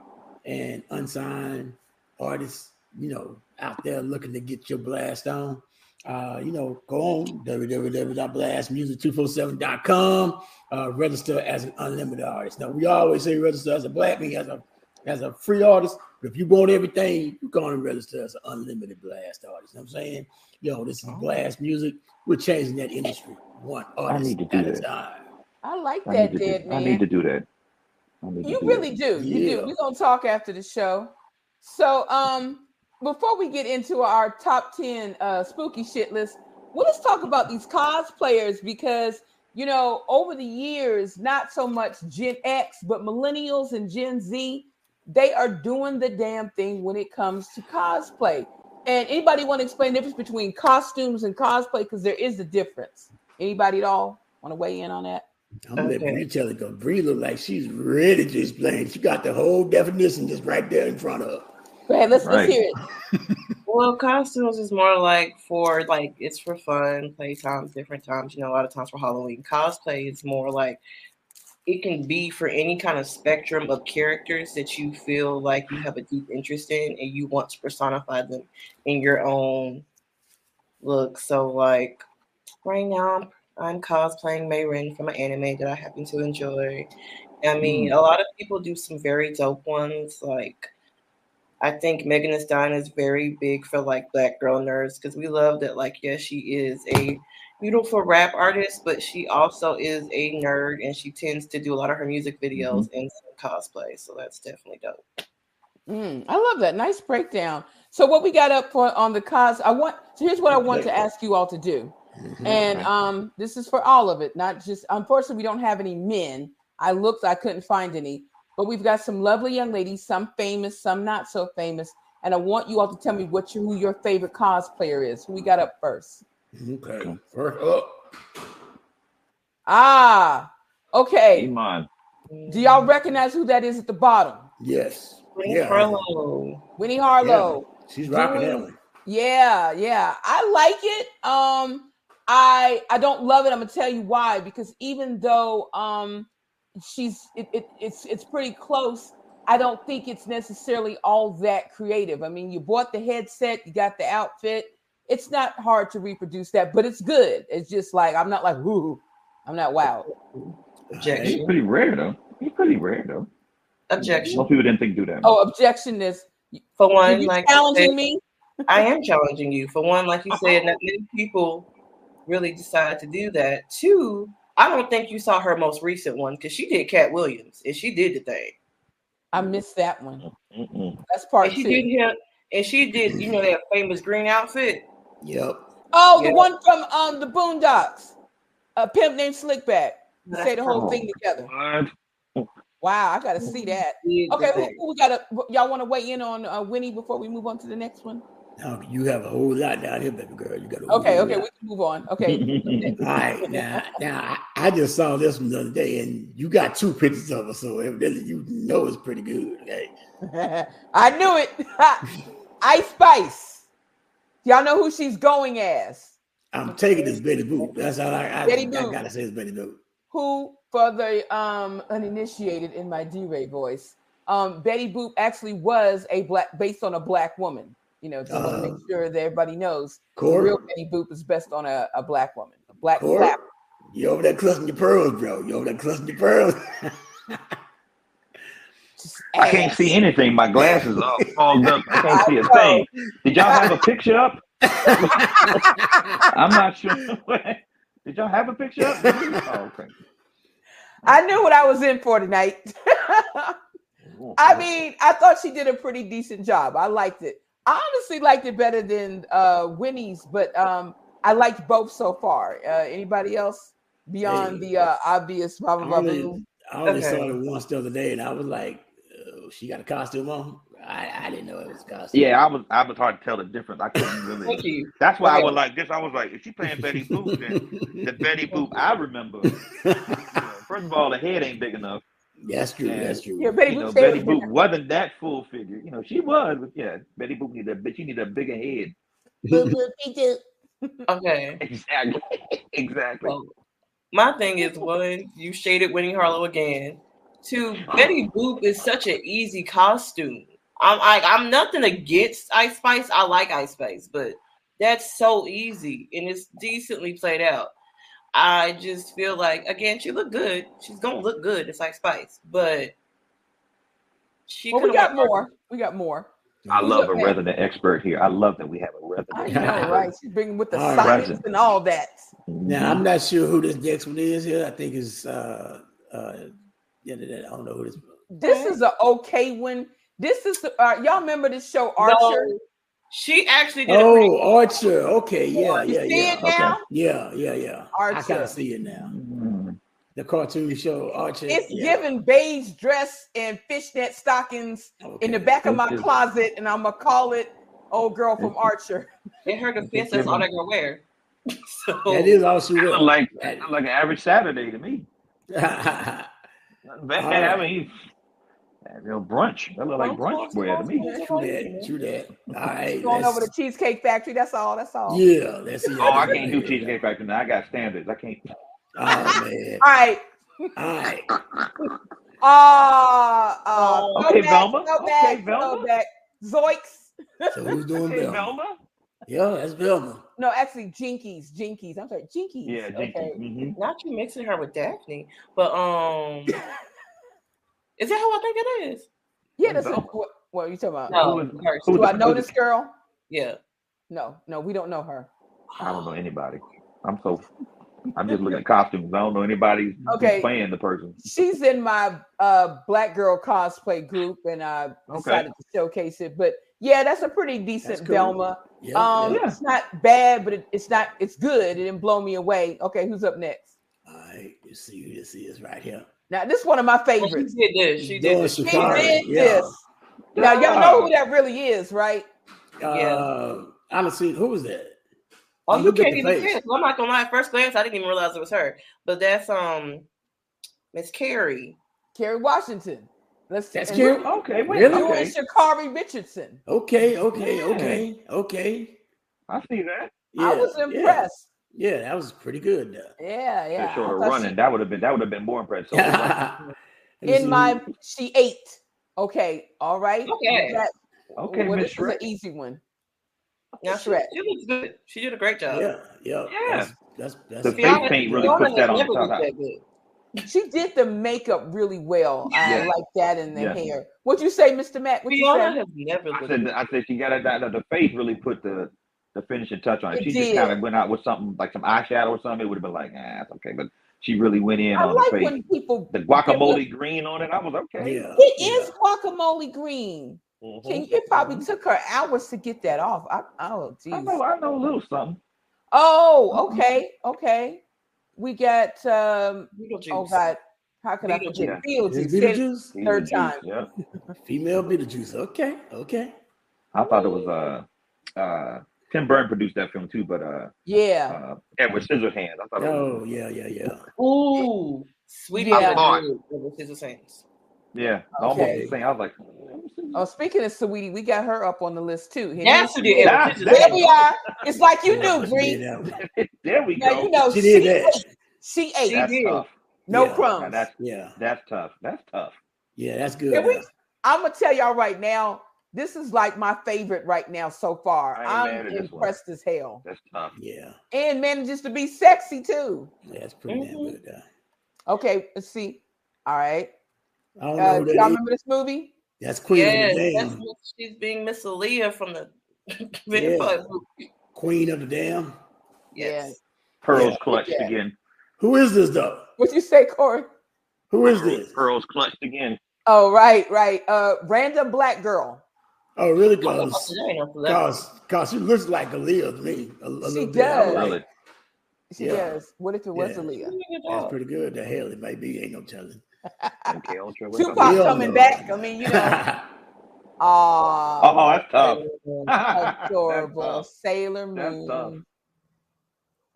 an unsigned artist, you know, out there looking to get your blast on, uh, you know, go on www.blastmusic247.com. Uh, register as an unlimited artist. Now, we always say register as a black man, as a as a free artist. But if you want everything, you go and register as an unlimited blast artist. You know what I'm saying, yo, this is Oh. blast music. We're changing that industry one artist need to do at a that. time. I like I that, need dead do, man. I need to do that. I need to You do really that. do. You Yeah. do. We're gonna talk after the show. So, um, before we get into our top ten uh, spooky shit list, well, let's talk about these cosplayers because you know over the years, not so much Gen X, but millennials and Gen Z, they are doing the damn thing when it comes to cosplay. And anybody want to explain the difference between costumes and cosplay? Because there is a difference. Anybody at all want to weigh in on that? I'm gonna let Okay. Bree tell it because Bree look like she's ready to explain. She got the whole definition just right there in front of her. Go ahead. Let's let's hear it. Well, costumes is more like for like it's for fun, play times, different times. You know, a lot of times for Halloween. Cosplay is more like it can be for any kind of spectrum of characters that you feel like you have a deep interest in and you want to personify them in your own look. So, like right now, I'm, I'm cosplaying Mayrin from an anime that I happen to enjoy. I mean, hmm. a lot of people do some very dope ones, like. I think Megan Thee Stallion is very big for like black girl nerds because we love that like yes she is a beautiful rap artist but she also is a nerd and she tends to do a lot of her music videos and some cosplay so that's definitely dope. Mm, I love that. Nice breakdown. So what we got up for on the cos? I want. So here's what I want to ask you all to do, and um, this is for all of it, not just. Unfortunately, we don't have any men. I looked, I couldn't find any, but we've got some lovely young ladies, some famous, some not so famous, and I want you all to tell me what your, who your favorite cosplayer is. Who we got up first? Okay, first up. Ah, okay. Iman. Do y'all recognize who that is at the bottom? Yes. Winnie Yeah. Harlow. Winnie Harlow. She's rocking that one. Yeah, yeah. I like it. Um I I don't love it. I'm going to tell you why because even though um she's it, it it's it's pretty close, I don't think it's necessarily all that creative. I mean, you bought the headset, you got the outfit. It's not hard to reproduce that, but it's good. It's just like I'm not like whoo, I'm not wow. He's Objection. pretty rare though. He's pretty rare though. Objection. Most people didn't think do that. Oh, objection is For one, you like challenging said- me? I am challenging you. For one, like you said, not many people really decide to do that. Two, I don't think you saw her most recent one because she did Katt Williams and she did the thing. I missed that one. Mm-mm. That's part And she two. did him, and she did, you know, that famous green outfit. Yep. Oh, the one from um the Boondocks. A pimp named Slickback. That's Say the whole thing together. What? Wow, I gotta see that. Okay, who, who we gotta y'all want to weigh in on uh, Winnie before we move on to the next one? Now you have a whole lot down here, baby girl. You got a Okay, okay, we can move on. Okay. All right, now, now I, I just saw this one the other day, and you got two pictures of her, so evidently you know it's pretty good. Okay? I knew it. Ice Spice. Y'all know who she's going as? I'm taking this Betty Boop. That's all I, I, Betty I Boop. gotta say is Betty Boop. Who, for the um uninitiated in my D-Ray voice, um, Betty Boop actually was a black based on a black woman. You know, just want to Uh, make sure that everybody knows the Corey, real Betty Boop is best on a, a black woman, a black Corey, black. you over there clutching your pearls, bro. You over there clutching your pearls. I can't see anything. My glasses are all fogged up. I can't see a thing. Did y'all have a picture up? I'm not sure. Did y'all have a picture up? Oh, okay. I knew what I was in for tonight. I mean, I thought she did a pretty decent job. I liked it. I honestly liked it better than uh Winnie's, but um I liked both so far. Uh anybody else beyond Hey. the uh obvious blah blah I only. I only Okay. saw it once the other day, and I was like, oh, "She got a costume on." I, I didn't know it was a costume. Yeah, I was. I was hard to tell the difference. I couldn't really. Thank you. That's why I was like this. I was like, if she playing Betty Boop, then the Betty Boop I remember. First of all, the head ain't big enough. That's true. Yeah. That's true. Yeah, Betty you know, Boop Betty Boop wasn't that full figure. You know, she was, but yeah, Betty Boop needed a bit. She needed a bigger head. Boop, boop. Okay. Exactly. exactly. Well, my thing is one, you shaded Winnie Harlow again. Two, Betty Boop is such an easy costume. I'm I, I'm nothing against Ice Spice. I like Ice Spice, but that's so easy and it's decently played out. I just feel like again, she looked good. She's gonna look good. It's like Spice, but She Well, we got went- more. We got more. I love a Okay. resident expert here. I love that we have a resident. I expert. know, right? She's bringing with the All right. science Present. and all that. Now I'm not sure who this next one is here. I think it's uh uh yeah, I don't know who this. This is an okay one. This is uh, y'all remember this show Archer? No, she actually did. a Oh, Archer. Okay, yeah, you yeah, see yeah. it now? Yeah, yeah, yeah. I Archer. kind of see it now. Mm. The cartoon show Archer. It's yeah. giving beige dress and fishnet stockings in the back of my closet, and I'm gonna call it "Old Girl from Archer." In her defense, that's all they're gonna wear. So That is also That look real. like like an average Saturday to me. yeah, Nothing bad. All right. I mean, that real brunch. That look like brunch wear to me. true that. True that. All right. Going over to Cheesecake Factory. That's all. That's all. yeah, that's it. Oh, I can't do cheesecake factory now. I got standards. I can't. Oh man. All right. All right. Uh, uh, Oh, okay, back, Velma. Go Okay, back. Go Velma. back. Zoinks. So who's doing Hey, Velma? Velma. Yeah, that's Velma. No, actually, Jinkies. Jinkies. I'm sorry, Jinkies. Yeah, Jinky. Okay. hmm not you mixing her with Daphne, but um, is that who I think it is? Yeah, that's Velma. what, what are you talking about? No, Who is- her. who Do is- I know this is- girl? Yeah. No, no, we don't know her. I don't know anybody. I'm so. I'm just looking at costumes. I don't know anybody Okay. playing the person. She's in my uh black girl cosplay group, and I Okay. decided to showcase it. But yeah, that's a pretty decent That's cool. Velma. Yeah. Um, yeah. it's not bad, but it, it's not. It's good. It didn't blow me away. Okay, who's up next? All right. You see who this is right here. Now, this is one of my Well, she favorites. did this. She did this. She did yeah. this. Now, y'all know who that really is, right? Uh, Honestly, who was that? Oh, you, you can't the even face. guess. I'm not gonna lie. At first glance, I didn't even realize it was her. But that's um, Miss Kerry. Kerry Washington. Let's That's and Kerry- Okay, wait. Really? You Okay. and Sha'Carri Richardson. Okay, okay, okay, okay. I see that. Yeah, I was yeah. impressed. Yeah, that was pretty good. Yeah, yeah. They I her running. she- That would have been. That would have been more impressive. So, Let me see in my, she ate. Okay, all right. Okay. That- okay, well, Miss this was an easy one. Now she, Shrek. she looks good. She did a great job. yeah, yeah, Yeah. That's that's that's The face paint really Fiona puts that on never top. looked that good. She did the makeup really well. I Yeah. like that in the Yeah. hair. What'd you say, Mr. Matt? What you Fiona say? has never I said. I said she got it. That the face really put the the finishing touch on it. It she did. just kind of went out with something like some eyeshadow or something. It would have been like, ah, it's okay. But she really went in I on like the face. when people. The guacamole green on it. I was okay. yeah. It yeah. is guacamole green. Mhm. Can it probably took her hours to get that off? I, oh, I know. geez. I know a little something. Oh, okay, okay. We got um. Beetlejuice. Oh God, how could I forget Beetlejuice. Beetlejuice? Is Beetlejuice? Third Beetlejuice, time. Yeah. Female Beetlejuice. Okay, okay. I thought it was uh uh Tim Burton produced that film too, but uh, Yeah, uh Edward Scissorhands. I thought it was, Oh yeah, yeah, yeah. Ooh, sweetie. Yeah. Yeah. With Scissor Hands. yeah, Okay. almost the same. I was like, Oh, speaking of Saweetie, we got her up on the list too. Here, That's who did Yeah, There we are. It's like you knew, She Bree. did that one. there we Now go. you know She she, did that. ate. She ate. She that's did. tough. no Yeah. Now that's Yeah, that's tough. That's tough. yeah, that's good. Can we- I'm gonna tell y'all right now. This is like my favorite right now so far. I ain't I'm mad at this one. impressed as hell, That's tough. Yeah, and manages to be sexy too. yeah, that's pretty Mhm. damn good. though. Okay, let's see. All right, I don't uh, who do y'all remember this movie? That's Queen Yes, of the that's Dam. what she's being Miss Aaliyah from the Yeah. Vanderpump. Queen of the Damned. Yes. Pearls Yeah. clutched Yeah. again. Who is this though? What you say, Corey? Who is this? Pearls clutched again. Oh, right, right. Uh, random black girl. Oh, really? Oh, Cause, that ain't no celebrity. cause, cause she looks like Aaliyah to me. A, a She little bit. Does. like- She Yeah. does. What if it was Yeah. Aaliyah? That's pretty good. The hell it may be. Ain't no telling. Okay, Ultra. Tupac up? Yeah. coming back. I mean, you know. Ah, Oh, that's tough. adorable That's tough. Sailor That's Moon. tough.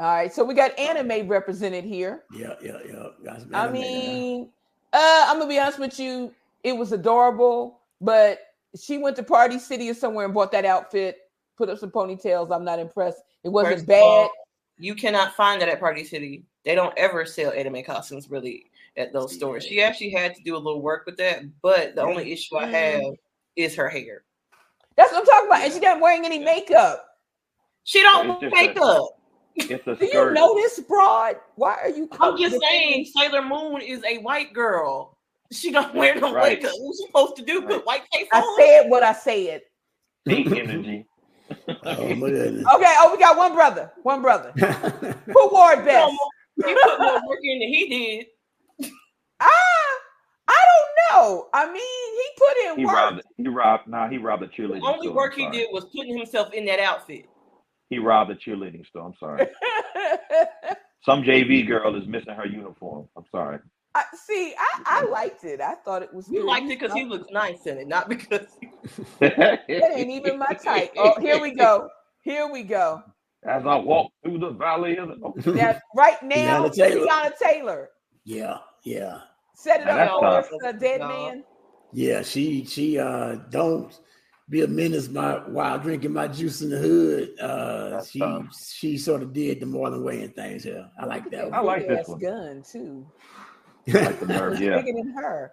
All right, so we got anime represented here. yeah, yeah, yeah. That's I mean, uh, I'm gonna be honest with you, it was adorable, but she went to Party City or somewhere and bought that outfit, put up some ponytails. I'm not impressed. It wasn't First bad. all, you cannot find that at Party City. They don't ever sell anime costumes really at those stores. She actually had to do a little work with that, but the only issue I have is her hair. That's what I'm talking about. And she's not wearing any makeup. She don't It's just make a- up. It's a Do you skirt. know this broad? Why are you? I'm just saying, Sailor Moon is a white girl. She don't wear no Right. makeup. What she supposed to do? Put Right. white face I on? said what I said. Peak energy. Oh my goodness. Okay. Oh, we got one brother. One brother. Who wore it He best? put more work in than he did. Ah, I don't know. I mean, he put in He work. robbed. He robbed. Nah, he robbed The cheerleading. only store. work he did was putting himself in that outfit. He robbed a cheerleading store. I'm sorry. Some JV girl is missing her uniform. I'm sorry. I, see, I, I liked it. I thought it was. You good. liked it because he looks nice in it, not because That ain't even my type. Oh, here we go. Here we go. As I walk through the valley of the. Now, right now, Teyana Taylor. Teyana Taylor. yeah, yeah, Set it up for a dead No. man. yeah. She she uh don't be a menace by while drinking my juice in the hood. Uh, That's she tough. she sort of did the Marlon Wayans things here. I like that. One. I like this Big-ass one. gun too. like the nerve, yeah. Bigger than her.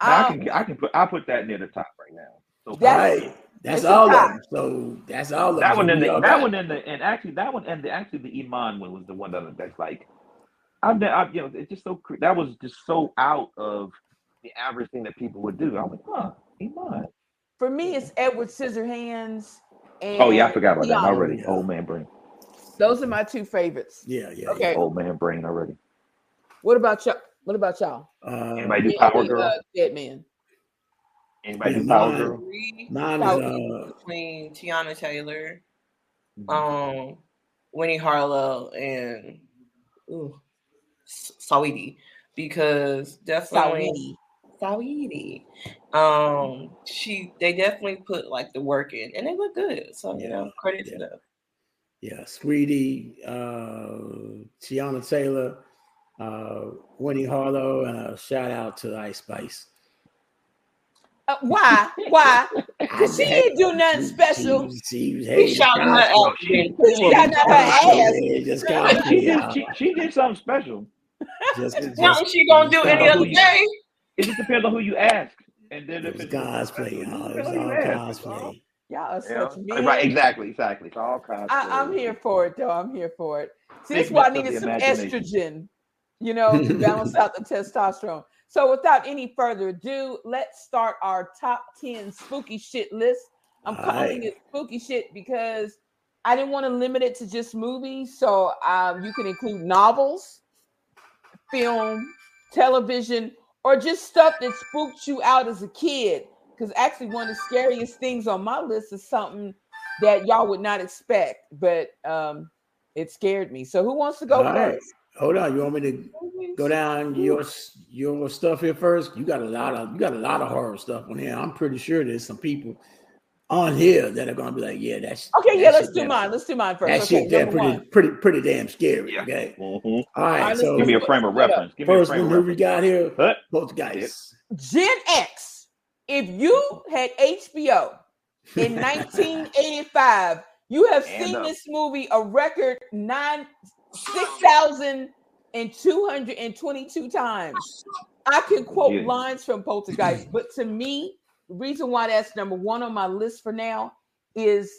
I Um, can I can put I put that near the top right now. So That's- Right. That's all of them. So that's all of that them. one So and the, all that got- one and the and actually that one and the actually the Iman one was the one that that's like I've been I, you know it's just so that was just so out of the average thing that people would do. I'm like, huh, Iman. For me, it's Edward Scissorhands. And Oh yeah, I forgot about that already. Yeah. Old man brain. Those are my two favorites. Yeah, yeah. Okay. Old man brain already. What about y'all? What about y'all? Uh, Anybody do Power me, Girl? uh, dead man. Anybody do Power mine. Girl? Three mine is uh, between Teyana Taylor, Mm-hmm. um, Winnie Harlow, and ooh, Saweetie, because definitely Saweetie. Saweetie. Um, she they definitely put like the work in, and they look good. So you know, credit yeah. to them. yeah, Saweetie, uh, Teyana Taylor, uh, Winnie Harlow, and a shout out to Ice Spice. Uh, why? Wwhy? Because she didn't do nothing special. She, she, was- He shouting her just out. she- then. She got out her ass. Yeah, just She did, she, she did something special. just- just- Nothing she gonna do any other day. It just depends on who you ask. And then It if was it's cosplay, special, y'all. it It was depends on who all you ask. cosplay. Y'all are Yeah. such men. Right, exactly, exactly. It's all cosplay. I, I'm here for it, though. I'm here for it. See, Big this is why I needed some estrogen, you know, to balance out the testosterone. So, without any further ado, let's start our top 10 spooky shit list. I'm All calling right. it spooky shit because I didn't want to limit it to just movies. So, um, you can include novels, film, television, or just stuff that spooked you out as a kid. Because actually, one of the scariest things on my list is something that y'all would not expect, but um, it scared me. So, who wants to go All right. First? Hold on, you want me to go down your your stuff here first? You got a lot of you got a lot of horror stuff on here. I'm pretty sure there's some people on here that are gonna be like, yeah, that's Okay, that yeah, let's shit do damn- mine. Let's do mine That first. Okay, shit there number pretty one. pretty pretty damn scary. Yeah. Okay, Mhm. all right, right. let's So Give me a frame of reference. Give me a first frame one of who we reference. got here, Huh? both guys. Gen X. If you had HBO in 1985, you have And seen up. this movie a record nine six thousand and two hundred and twenty-two times. I can quote Yeah. lines from Poltergeist, but to me, the reason why that's number one on my list for now is,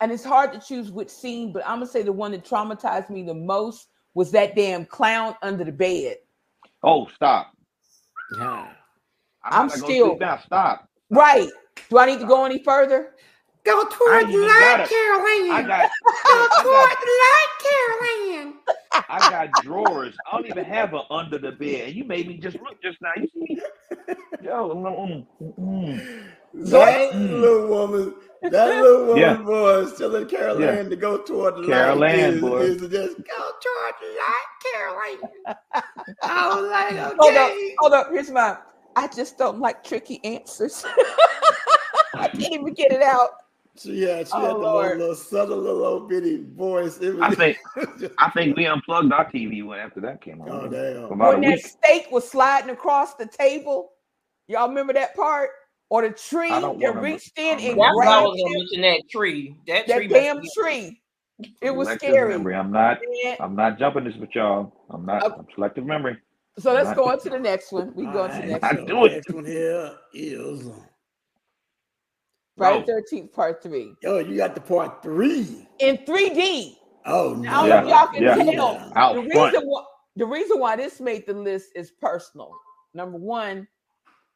and it's hard to choose which scene, but I'm gonna say the one that traumatized me the most was that damn clown under the bed. Oh, stop. Yeah. I'm not gonna still- sit down. Stop. Right. Do I need to go any further? Go toward ain't the light, got. Carol Anne. Got, Go toward got, the light, Carol Anne. I got drawers. I don't even have an under the bed. You made me just look just now. You see? me? Yo, mm, mm, mm. That little woman, that little woman Yeah. voice telling Carol Yeah. To go toward the Carol light Ann, is, boy. is to just go toward the light, Carol Anne. I was like, Hold up, okay. hold up. Here's mine. I just don't like tricky answers. I can't even get it out. She had, she Oh, had the little, Lord. little subtle little old bitty voice. It was I think I think we unplugged our TV when after that came on. oh damn. about When that week. steak was sliding across the table, y'all remember that part? Or the tree I don't that reached in oh, and That's why I grabbed was gonna mention that tree. That, tree that damn messed me up. tree. It was Selective scary. Memory. I'm not. Man, I'm not jumping this with y'all. I'm not. Okay. I'm selective memory. So let's go on to the next one. We go on to the next I one. so do it. Next one here is Friday Go. Thirteenth Part Three yo. You got the part three. in 3D. Oh Now, no. if y'all can Yeah. tell, Out the front. reason why the reason why this made the list is personal. Number one,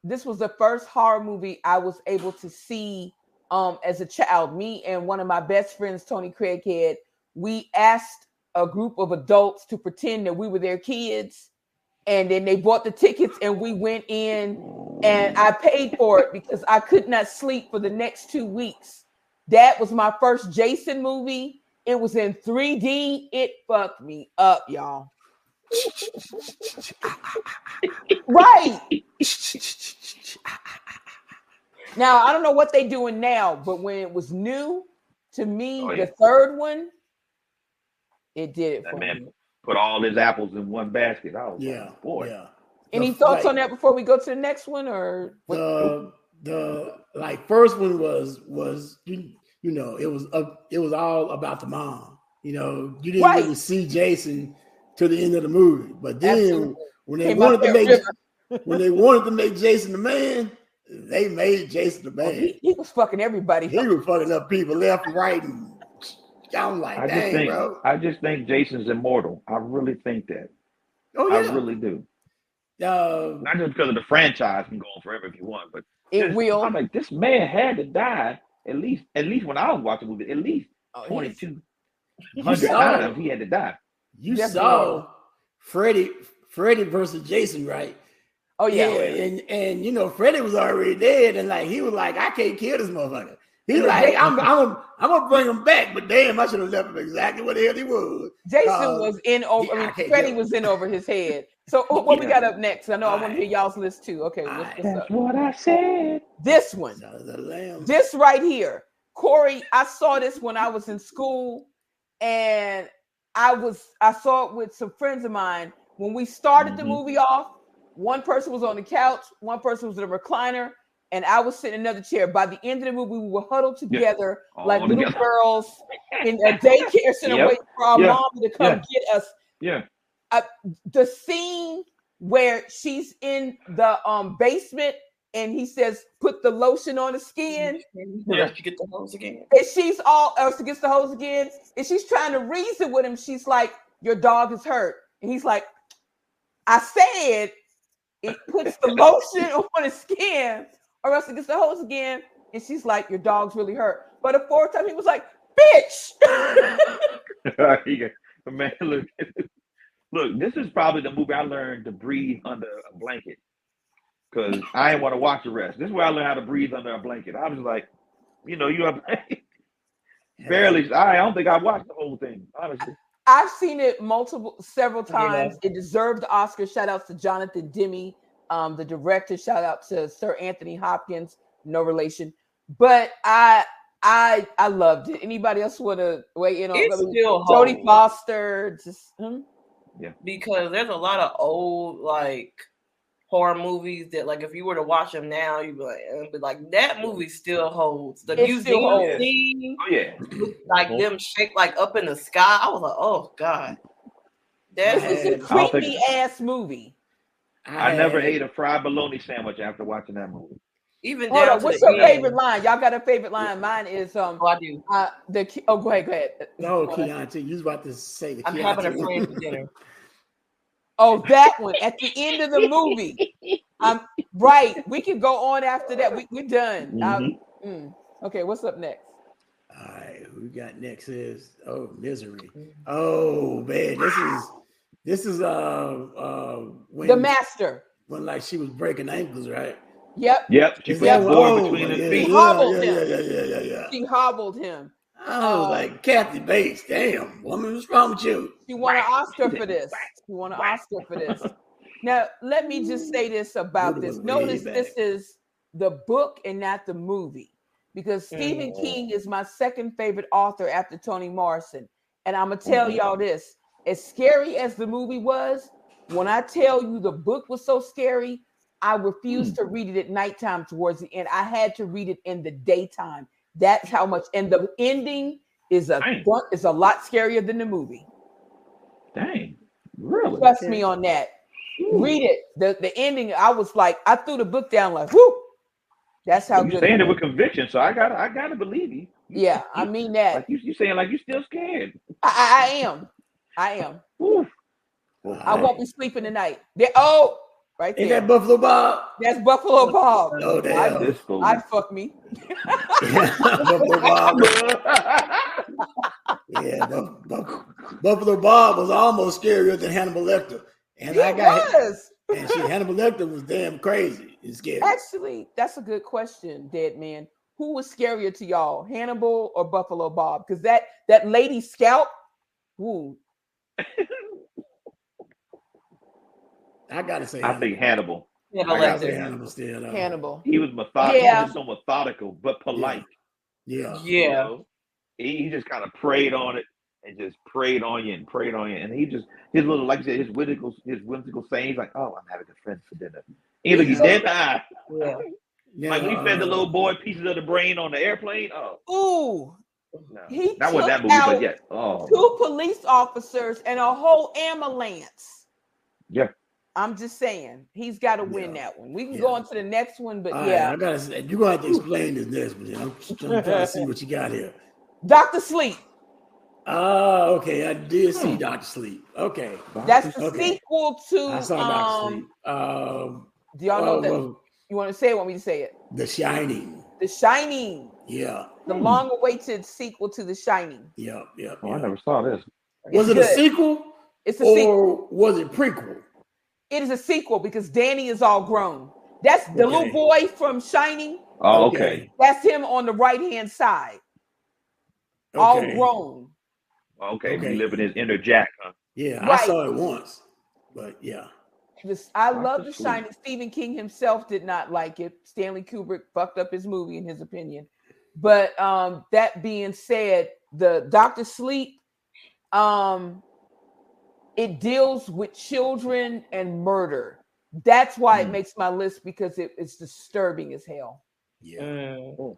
this was the first horror movie I was able to see um as a child. Me and one of my best friends, Tony Craighead, we asked a group of adults to pretend that we were their kids. And then they bought the tickets and we went in and I paid for it because I could not sleep for the next two weeks. That was my first Jason movie. It was in 3D. It fucked me up, y'all. right. Now, I don't know what they're doing now, but when it was new to me, Oh, yeah. the third one, it did it That for man me. Put all his apples in one basket. I was Yeah, like, boy. yeah. Any The- thoughts like, on that before we go to the next one, or? The the like first one was was you, you know it was up it was all about the mom. You know you didn't Right. really see Jason to the end of the movie, but then Absolutely. when they Came wanted to make when they wanted to make Jason the man, they made Jason the Oh, man. he, he was fucking everybody. He was fucking up people left and right, and I'm like, I just think bro. I just think Jason's immortal. I really think that. Oh yeah. I really do. Uh, Not just because of the franchise can go on forever if you want, but It just- will. I'm like, this man had to die at least at least when I was watching the movie, at least Oh, he twenty is- two you hundred saw, times he had to die. you Definitely. saw Freddy Freddy versus Jason, right? Oh yeah. Yeah, and and you know, Freddy was already dead, and like he was like, I can't kill this motherfucker. He's Yeah, like, they- I'm, I'm, I'm gonna bring him back, but damn, I should have left him exactly what the hell he was. Jason Uh, was in over. yeah, I I mean, can't Freddy was in over his head. So what what we got up next? I know I want to hear y'all's list too. Okay, what's, what's Alright. up? what I said. This one. Son of the lamb. This right here, Corey. I saw this when I was in school, and I was I saw it with some friends of mine. When we started the Mhm. movie off, one person was on the couch, one person was in a recliner, and I was sitting in another chair. By the end of the movie, we were huddled together All like little together. girls in a daycare center Yep. waiting for our Yeah. mom to come Yeah. get us. Yeah. The scene where she's in the um basement and he says, "Put the lotion on the skin." Yeah, you get the hose again. and she's all else against the hose again, and she's trying to reason with him. She's like, "Your dog is hurt," and he's like, "I said it puts the lotion on his skin, or else it gets the hose again." And she's like, "Your dog's really hurt." But the fourth time, he was like, "Bitch." He man, look, look, this is probably the movie I learned to breathe under a blanket. Cause I didn't want to watch the rest. This is where I learned how to breathe under a blanket. I was like, you know, you have barely. I don't think I watched the whole thing, honestly. I've seen it multiple, several Yeah. times. It deserved the Oscar. Shout outs to Jonathan Demme, um, the director. Shout out to Sir Anthony Hopkins, no relation. But I, I, I loved it. Anybody else want to weigh in on? It I still Jodie. Foster, just hmm? because there's a lot of old like horror movies that like if you were to watch them now you'd be like, eh, but like that movie still holds. The It still museum holds. scene, Oh yeah, like them shake like up in the sky. I was like, oh god, this that is Man, a I don't think- creepy ass movie. I never ate a fried bologna sandwich after watching that movie. even Hold on, what's your end. favorite line? Y'all got a favorite line? Mine is um, Oh, I do. uh, the oh, go ahead, go ahead. No, Keontae, you was about to say I'm having a friend for dinner. Oh, that one at the end of the movie. Um, right. We can go on after that. We, we're done. Um, Mhm. mm. Okay, what's up next? All right, who we got next is oh misery. Oh man, this is this is uh uh when The master. when like she was breaking ankles, right? Yep. Yep, she Is put that the board between his yeah, feet. Yeah, Hobbled yeah, him. yeah, yeah, yeah, yeah, yeah. She hobbled him. I was Oh. like, Kathy Bates, damn, woman, what's wrong with you? She won an Whack. Oscar for this. whack, She won an whack. Oscar for this. Now, let me just say this about this. Notice this is the book and not the movie because Stephen Mhm. King is my second favorite author after Toni Morrison. And I'm going to tell Mhm. y'all this as scary as the movie was, when I tell you the book was so scary, I refused hmm. to read it at nighttime towards the end. I had to read it in the daytime. That's how much. And the ending is a Dang. is a lot scarier than the movie. Dang, really? Trust me on that. Read it. The the ending, I was like, I threw the book down like, whoo. That's how you good. saying it it with conviction, so I got to I got to believe you. You- Yeah, I mean that. Like you, you saying like you're still scared. I, I, I am. I am. Woo. I won't be sleeping tonight. There, oh, right Ain't that Buffalo Bob? That's Buffalo Bob. Oh, damn. This fool. I'd fuck me. Buffalo Bob. Yeah, Buff- Buff- Buffalo Bob was almost scarier than Hannibal Lecter. And He I got was. and she Hannibal Lecter was damn crazy. It's scary. Actually, that's a good question, dead man. Who was scarier to y'all, Hannibal or Buffalo Bob? Because that that lady scalp, ooh, I gotta say, I think Hannibal. Yeah, I gotta say. Hannibal still. though. Hannibal. He was methodical. Yeah. He was so methodical, but polite. Yeah. you Yeah. know? He, he just kind of preyed on it and just preyed on you and preyed on you. And he just his little like you said, his whimsical his whimsical sayings like, Oh, I'm having a friend for dinner. He look, he's dead in the eye. Yeah. Yeah, Like when he fed the uh, little boy pieces of the brain on the airplane. Oh Ooh, no. He Not with that took movie, out but yeah. Oh two police officers and a whole ambulance. Yeah. I'm just saying, he's got to win Yeah. that one. We can Yeah. go on to the next one, but all right, yeah, I gotta say, you're gonna have to explain this next one. then. I'm, I'm trying to see what you got here. Doctor Sleep. Ah, okay. I did see Doctor Sleep. Okay. That's the Okay. sequel to. I saw Doctor Um, Sleep. Um, do y'all know uh, that? well, You want to say it? Want me to say it? The Shining. The Shining, Yeah. the long-awaited sequel to The Shining. Yeah. Yeah. Oh, I never saw this. Was It's it a sequel It's a sequel. or was it prequel? It is a sequel because Danny is all grown. That's the Okay. little boy from Shining. Oh, okay. That's him on the right-hand side, all grown. Okay. Okay. He living his inner Jack, huh? Yeah, I saw it once, but yeah. This, I Doctor love The Sleep. Shining. Stephen King himself did not like it. Stanley Kubrick fucked up his movie, in his opinion. But um, that being said, the Doctor Sleep, um, it deals with children and murder. That's why it Hmm. makes my list because it, it's disturbing as hell. Yeah. Mm. All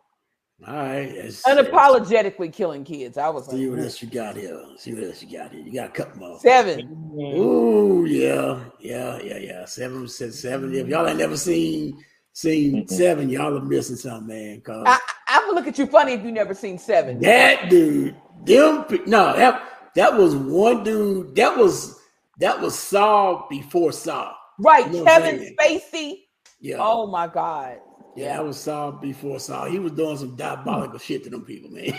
right. let's- Unapologetically killing kids. I was let's See what else you got here. See what else you got here. You got a couple more. seven. Mm. Ooh, yeah, yeah, yeah, yeah. Seven said seven. If y'all ain't never seen seen seven, y'all are missing something, man. Cause I, I would look at you funny if you never seen seven. that dude, them no, that that was one dude. That was that was Saw before Saw. Right, You know Kevin? Spacey. Yeah. Oh my God. yeah, that was Saw before Saw. He was doing some diabolical shit to them people, man.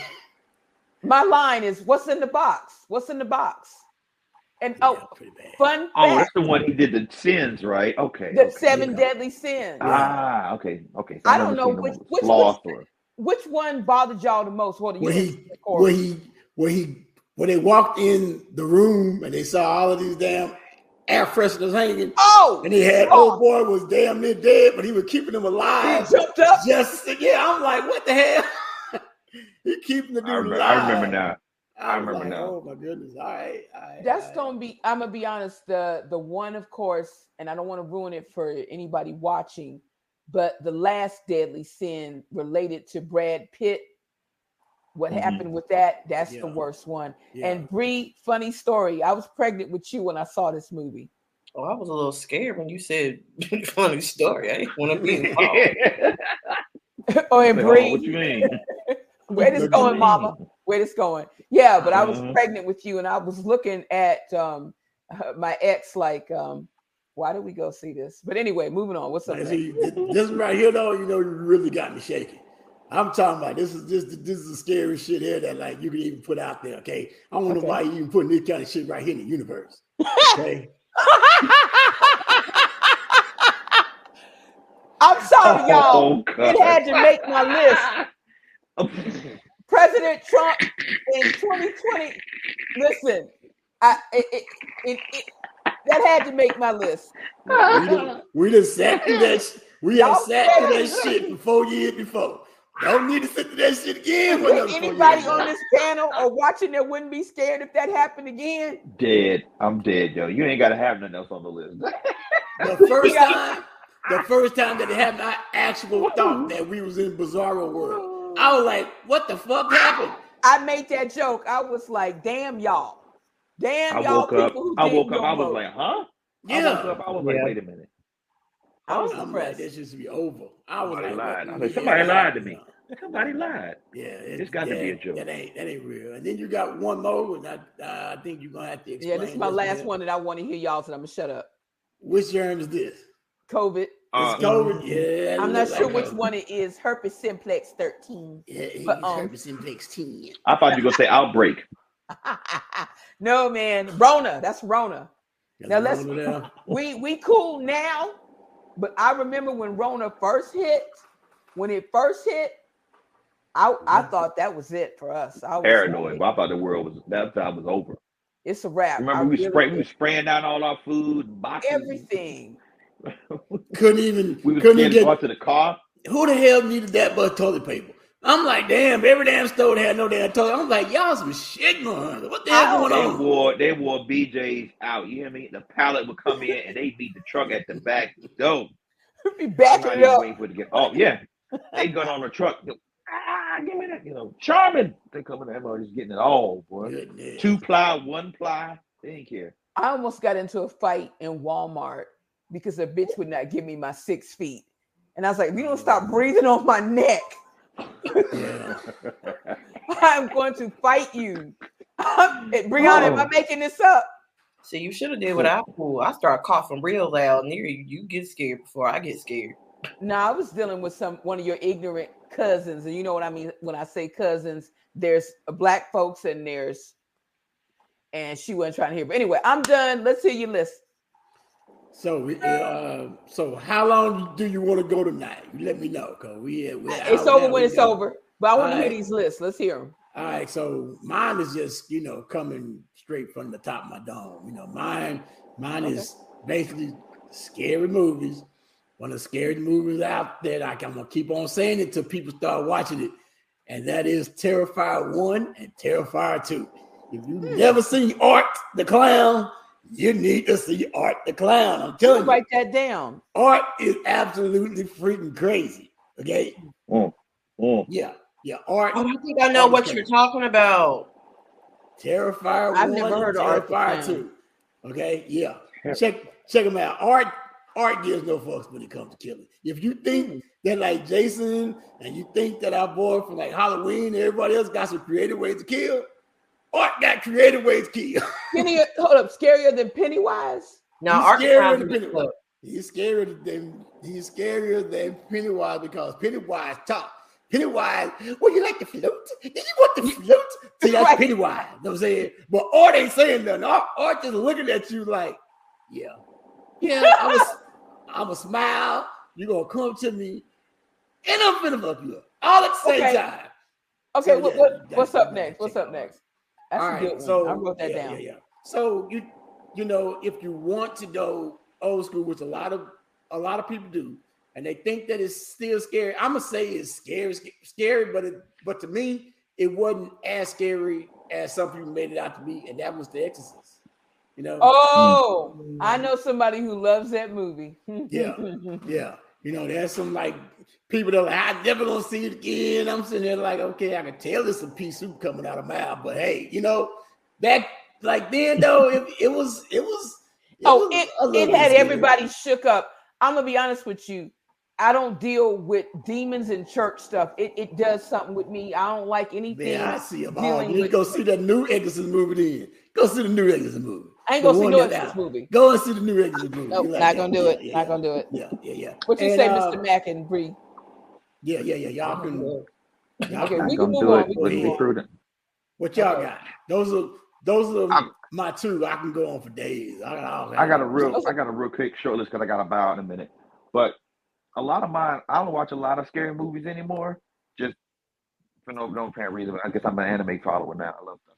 My line is what's in the box? What's in the box? And Yeah, oh, fun Oh, that's the one he did the sins, right? Okay. the okay. seven yeah. deadly sins. Ah, okay, okay. I never don't know seen which- which- sloth which- one bothered y'all the most? What do you When he think, when he when he when they walked in the room and they saw all of these damn air fresheners hanging, Oh, and he had Oh. old boy was damn near dead, but he was keeping him he alive. jumped up. Just yeah, I'm like, what the hell? he keeping the dude I remember, alive. I remember now. I was remember like, now. Oh my goodness! All right, all right, That's all right. gonna be. I'm gonna be honest. The the one, of course, and I don't want to ruin it for anybody watching, but the last deadly sin related to Brad Pitt. What Mhm. happened with that? That's the worst one. Yeah. And Bree, funny story. I was pregnant with you when I saw this movie. Oh, I was a little scared when you said funny story. I didn't want to be involved. oh, and Like, oh, what you mean? where this going, mean? Mama? Where this going? Yeah, but I was Mhm. pregnant with you, and I was looking at um my ex, like, um, why did we go see this? But anyway, moving on. What's up? See, this this right here, though, you know, you really got me shaking. I'm talking about this is this this is the scary shit here that like you can even put out there. Okay, I don't know why you even putting this kind of shit right here in the universe. Okay, I'm sorry, oh, y'all. Oh, It had to make my list. President Trump in 2020. Listen, I it, it, it, it that had to make my list. we done, we done sat through that. sh- We have sat through that shit for four years before. Don't need to sit through that shit again. for If another four anybody on this panel or watching that wouldn't be scared if that happened again. dead. I'm dead, yo. You ain't got to have nothing else on the list. the first time, the first time that it happened, I actually thought that we was in Bizarro world. I was like, "What the fuck happened?" I made that joke. I was like, damn y'all. Damn I y'all woke up. who I woke up. I was vote. like, huh? Yeah. I woke Yeah, up. I was like, Yeah. wait a minute. I was I'm like, impressed. that should be over. I was Somebody like, lied. I was like, yeah, somebody yeah, lied to me. Somebody lied. Yeah, it, It's got to be a joke. That ain't that ain't real. And then you got one more, and I, uh, I think you're gonna have to explain. Yeah, this is my last one that I want to hear y'all, so I'm gonna shut up. Which germ is this? COVID. It's Uh, COVID. Yeah. I'm not sure like which COVID. one it is. Herpes simplex 13. Yeah, it's but, um, herpes simplex 10. I thought you were gonna say outbreak. no, man. Rona. That's Rona. Got Now let's- Rona there. We we cool now, but I remember when Rona first hit. When it first hit, I I thought that was it for us. I was Paranoid. like, I thought the world was that time was over. It's a wrap. Remember I we really spray we were spraying down all our food, boxes. everything. Couldn't even, we couldn't even get, to the car. who the hell needed that much toilet paper? I'm like, damn, every damn store had no damn toilet. I'm like, y'all some shit, man. What the hell I going They on? wore they wore BJ's out. You hear me? The pallet would come in and they beat the truck at the back. Go. Be I'm backing not it even up. waiting for it to get off. Yeah. They got on the truck. go, Ah, give me that. You know, Charmin. They coming in there just getting it all, boy. Goodness. Two ply, one ply. They didn't care. I almost got into a fight in Walmart because a bitch would not give me my six feet. And I was like, if you don't stop breathing on my neck, Yeah. I'm going to fight you. Brianna, am I Oh. making this up? See, you should have did what I pulled. I start coughing real loud near you. You get scared before I get scared. No, I was dealing with some one of your ignorant cousins, and you know what I mean when I say cousins. There's black folks and there's, and she wasn't trying to hear. But anyway, I'm done. Let's hear your list. So, we, uh, so how long do you want to go tonight? Let me know, cause we, we It's over when it's go. over. But I want to hear these lists. Let's hear them. All right, so mine is just you know coming straight from the top of my dome. You know, mine mine is basically scary movies. One of the scary movies out there. Like I'm gonna keep on saying it till people start watching it, and that is Terrifier One and Terrifier Two. If you've never seen Art the Clown, you need to see Art the Clown. I'm telling you, Write that down. Art is absolutely freaking crazy. Okay, Mm, mm. yeah, yeah. Art Oh, I think I know what you're talking about. Terrifier I've one never heard of Art the Terrifier Clown. two. Okay, yeah. Yeah. Check check them out. Art Art gives no fucks when it comes to killing. If you think that like Jason and you think that our boy from like Halloween and everybody else got some creative ways to kill, Art got creative ways key. Penny, hold up, scarier than Pennywise. No, He's Art scarier than Pennywise. He's scarier than he's scarier than Pennywise because Pennywise talk. Pennywise, well, you like the flute? Did you want the flute? See, that's Right. Pennywise. You know what I'm saying? But Art ain't saying nothing. Art, Art just looking at you like, yeah. Yeah, I'm a, I'm a smile. You're gonna come to me, and I'm finna fuck you up. All at the same Okay. time. Okay, So, what, yeah, what, you up next? What's up next? That's All a right, good so I wrote that yeah, down. Yeah, yeah. So you you know, if you want to go old school, which a lot of a lot of people do, and they think that it's still scary. I'm gonna say it's scary, scary, but it but to me, it wasn't as scary as some people made it out to be, and that was The Exorcist. You know, Oh, I mm-hmm. know somebody who loves that movie. Yeah. yeah. You know, there's some like people that are like, I never gonna see it again. I'm sitting there like, okay, I can tell there's some pea soup coming out of my mouth, but hey, you know, that like then though, it, it was it was oh, was it, it had scary. everybody shook up. I'm gonna be honest with you. I don't deal with demons and church stuff. It, it does something with me. I don't like anything. Man, I see them all. You need to with- go see that new Exorcist movie then. Go see the new Exorcist movie. I ain't gonna see one no that's Exorcist movie. Go and see the new Exorcist movie. Nope, like not gonna one. do it. yeah, Not gonna do it. Yeah, yeah, yeah. What you And, say, uh, Mr. Mack and Bree? Yeah, yeah, yeah. Y'all can. y'all Okay, can we Don't can move do on. it. We can Wouldn't be prudent. What y'all Okay. got? Those are those are I'm- my two. I can go on for days. I got all I got a real, I got a real quick short list because I got to bow in a minute. But a lot of mine, I don't watch a lot of scary movies anymore, just for no no apparent reason. But I guess I'm an anime follower now. I love that stuff.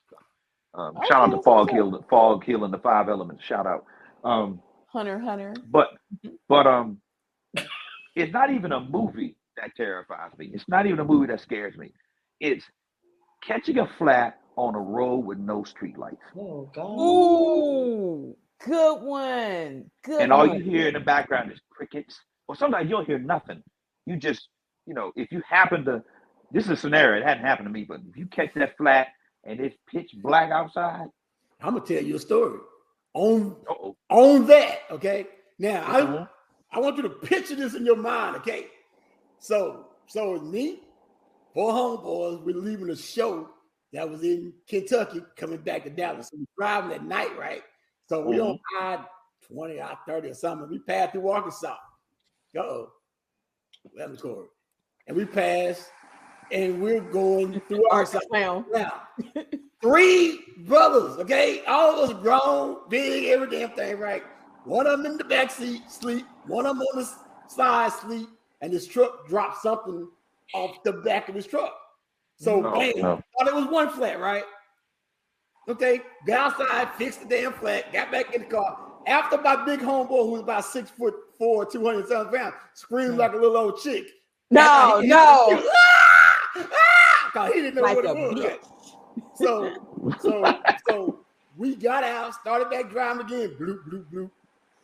Um, Okay, shout out to Fog what's up. Hill, Fog Hill and the Five Elements. Shout out. Um, Hunter, Hunter. but but um, it's not even a movie that terrifies me. It's not even a movie that scares me. It's catching a flat on a road with no streetlights. Oh God. Ooh, good one. Good and all one. you hear in the background is crickets. Or sometimes you'll hear nothing. You just, you know, if you happen to, this is a scenario, it hadn't happened to me, but if you catch that flat and it's pitch black outside, I'm gonna tell you a story on uh-oh. on that. Okay. Now Uh-huh. I I want you to picture this in your mind. Okay. So so it's me, four homeboys. We're leaving a show that was in Kentucky, coming back to Dallas. So we're driving at night, right? So we on I twenty, I thirty or something. We passed through Arkansas. Uh oh. That was Corey. And we passed, and we're going through our Art the clown. now. Three brothers, okay? All of us grown, big, every damn thing, right? One of them in the back seat, sleep. One of them on the side, sleep. And this truck dropped something off the back of his truck. So, No, bam, no. thought it was one flat, right? Okay, got outside, fixed the damn flat, got back in the car. After my big homeboy, who was about six foot four, 200 something pounds, screamed hmm. like a little old chick. No, He- he- no. 'Cause he didn't know Like what a it was. bitch. So, so, so we got out, started back driving again. Bloop, bloop, bloop.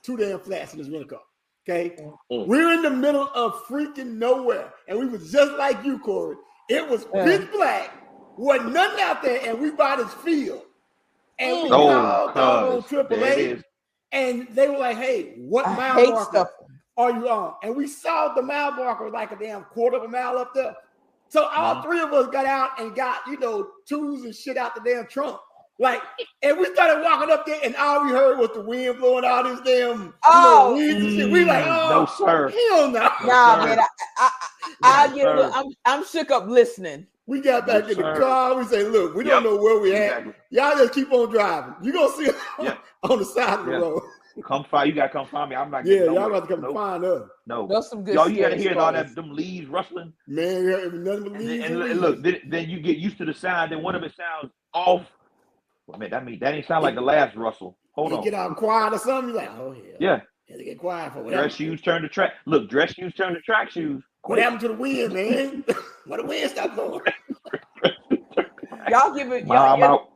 Two damn flats in this rental car. Okay, Mm. we're in the middle of freaking nowhere, and we was just like you, Corey. It was Yeah. pitch black, wasn't nothing out there, and we by this field. And we Oh, called on cuz, Triple A, and they were like, "Hey, what I mile marker stuff. are you on?" And we saw the mile marker like a damn quarter of a mile up there. So all Mhm. three of us got out and got you know tools and shit out the damn trunk. Like, and we started walking up there, and all we heard was the wind blowing all this damn Oh. you know, weeds and shit. We like, Mm, oh no, sir. hell no. Nah, sir. man, I, I, I, I Yes, get a little, sir. I'm, I'm shook up listening. We got back Yes, in the sir. car. We say, look, we Yep. don't know where we at. Exactly. Y'all just keep on driving. You gonna see us Yeah. on the side of the Yeah. road. Come find you gotta come find me. I'm not Yeah, y'all nowhere. about to come Nope. find us. No. That's some good. Y'all, you gotta hear all that them leaves rustling. Man, yeah, nothing but leaves and, and and look, then, then you get used to the sound, then one of it sounds off. Well, man, that mean that ain't sound like the last rustle. Hold You on. get out quiet or something, you're like, oh yeah. Yeah. Had to get quiet for whatever. Dress shoes turn to track. Look, dress shoes turn to track shoes. What happened to the wind, man? Why the wind stopped blowing? Y'all give it. Mom Y'all, y'all- out.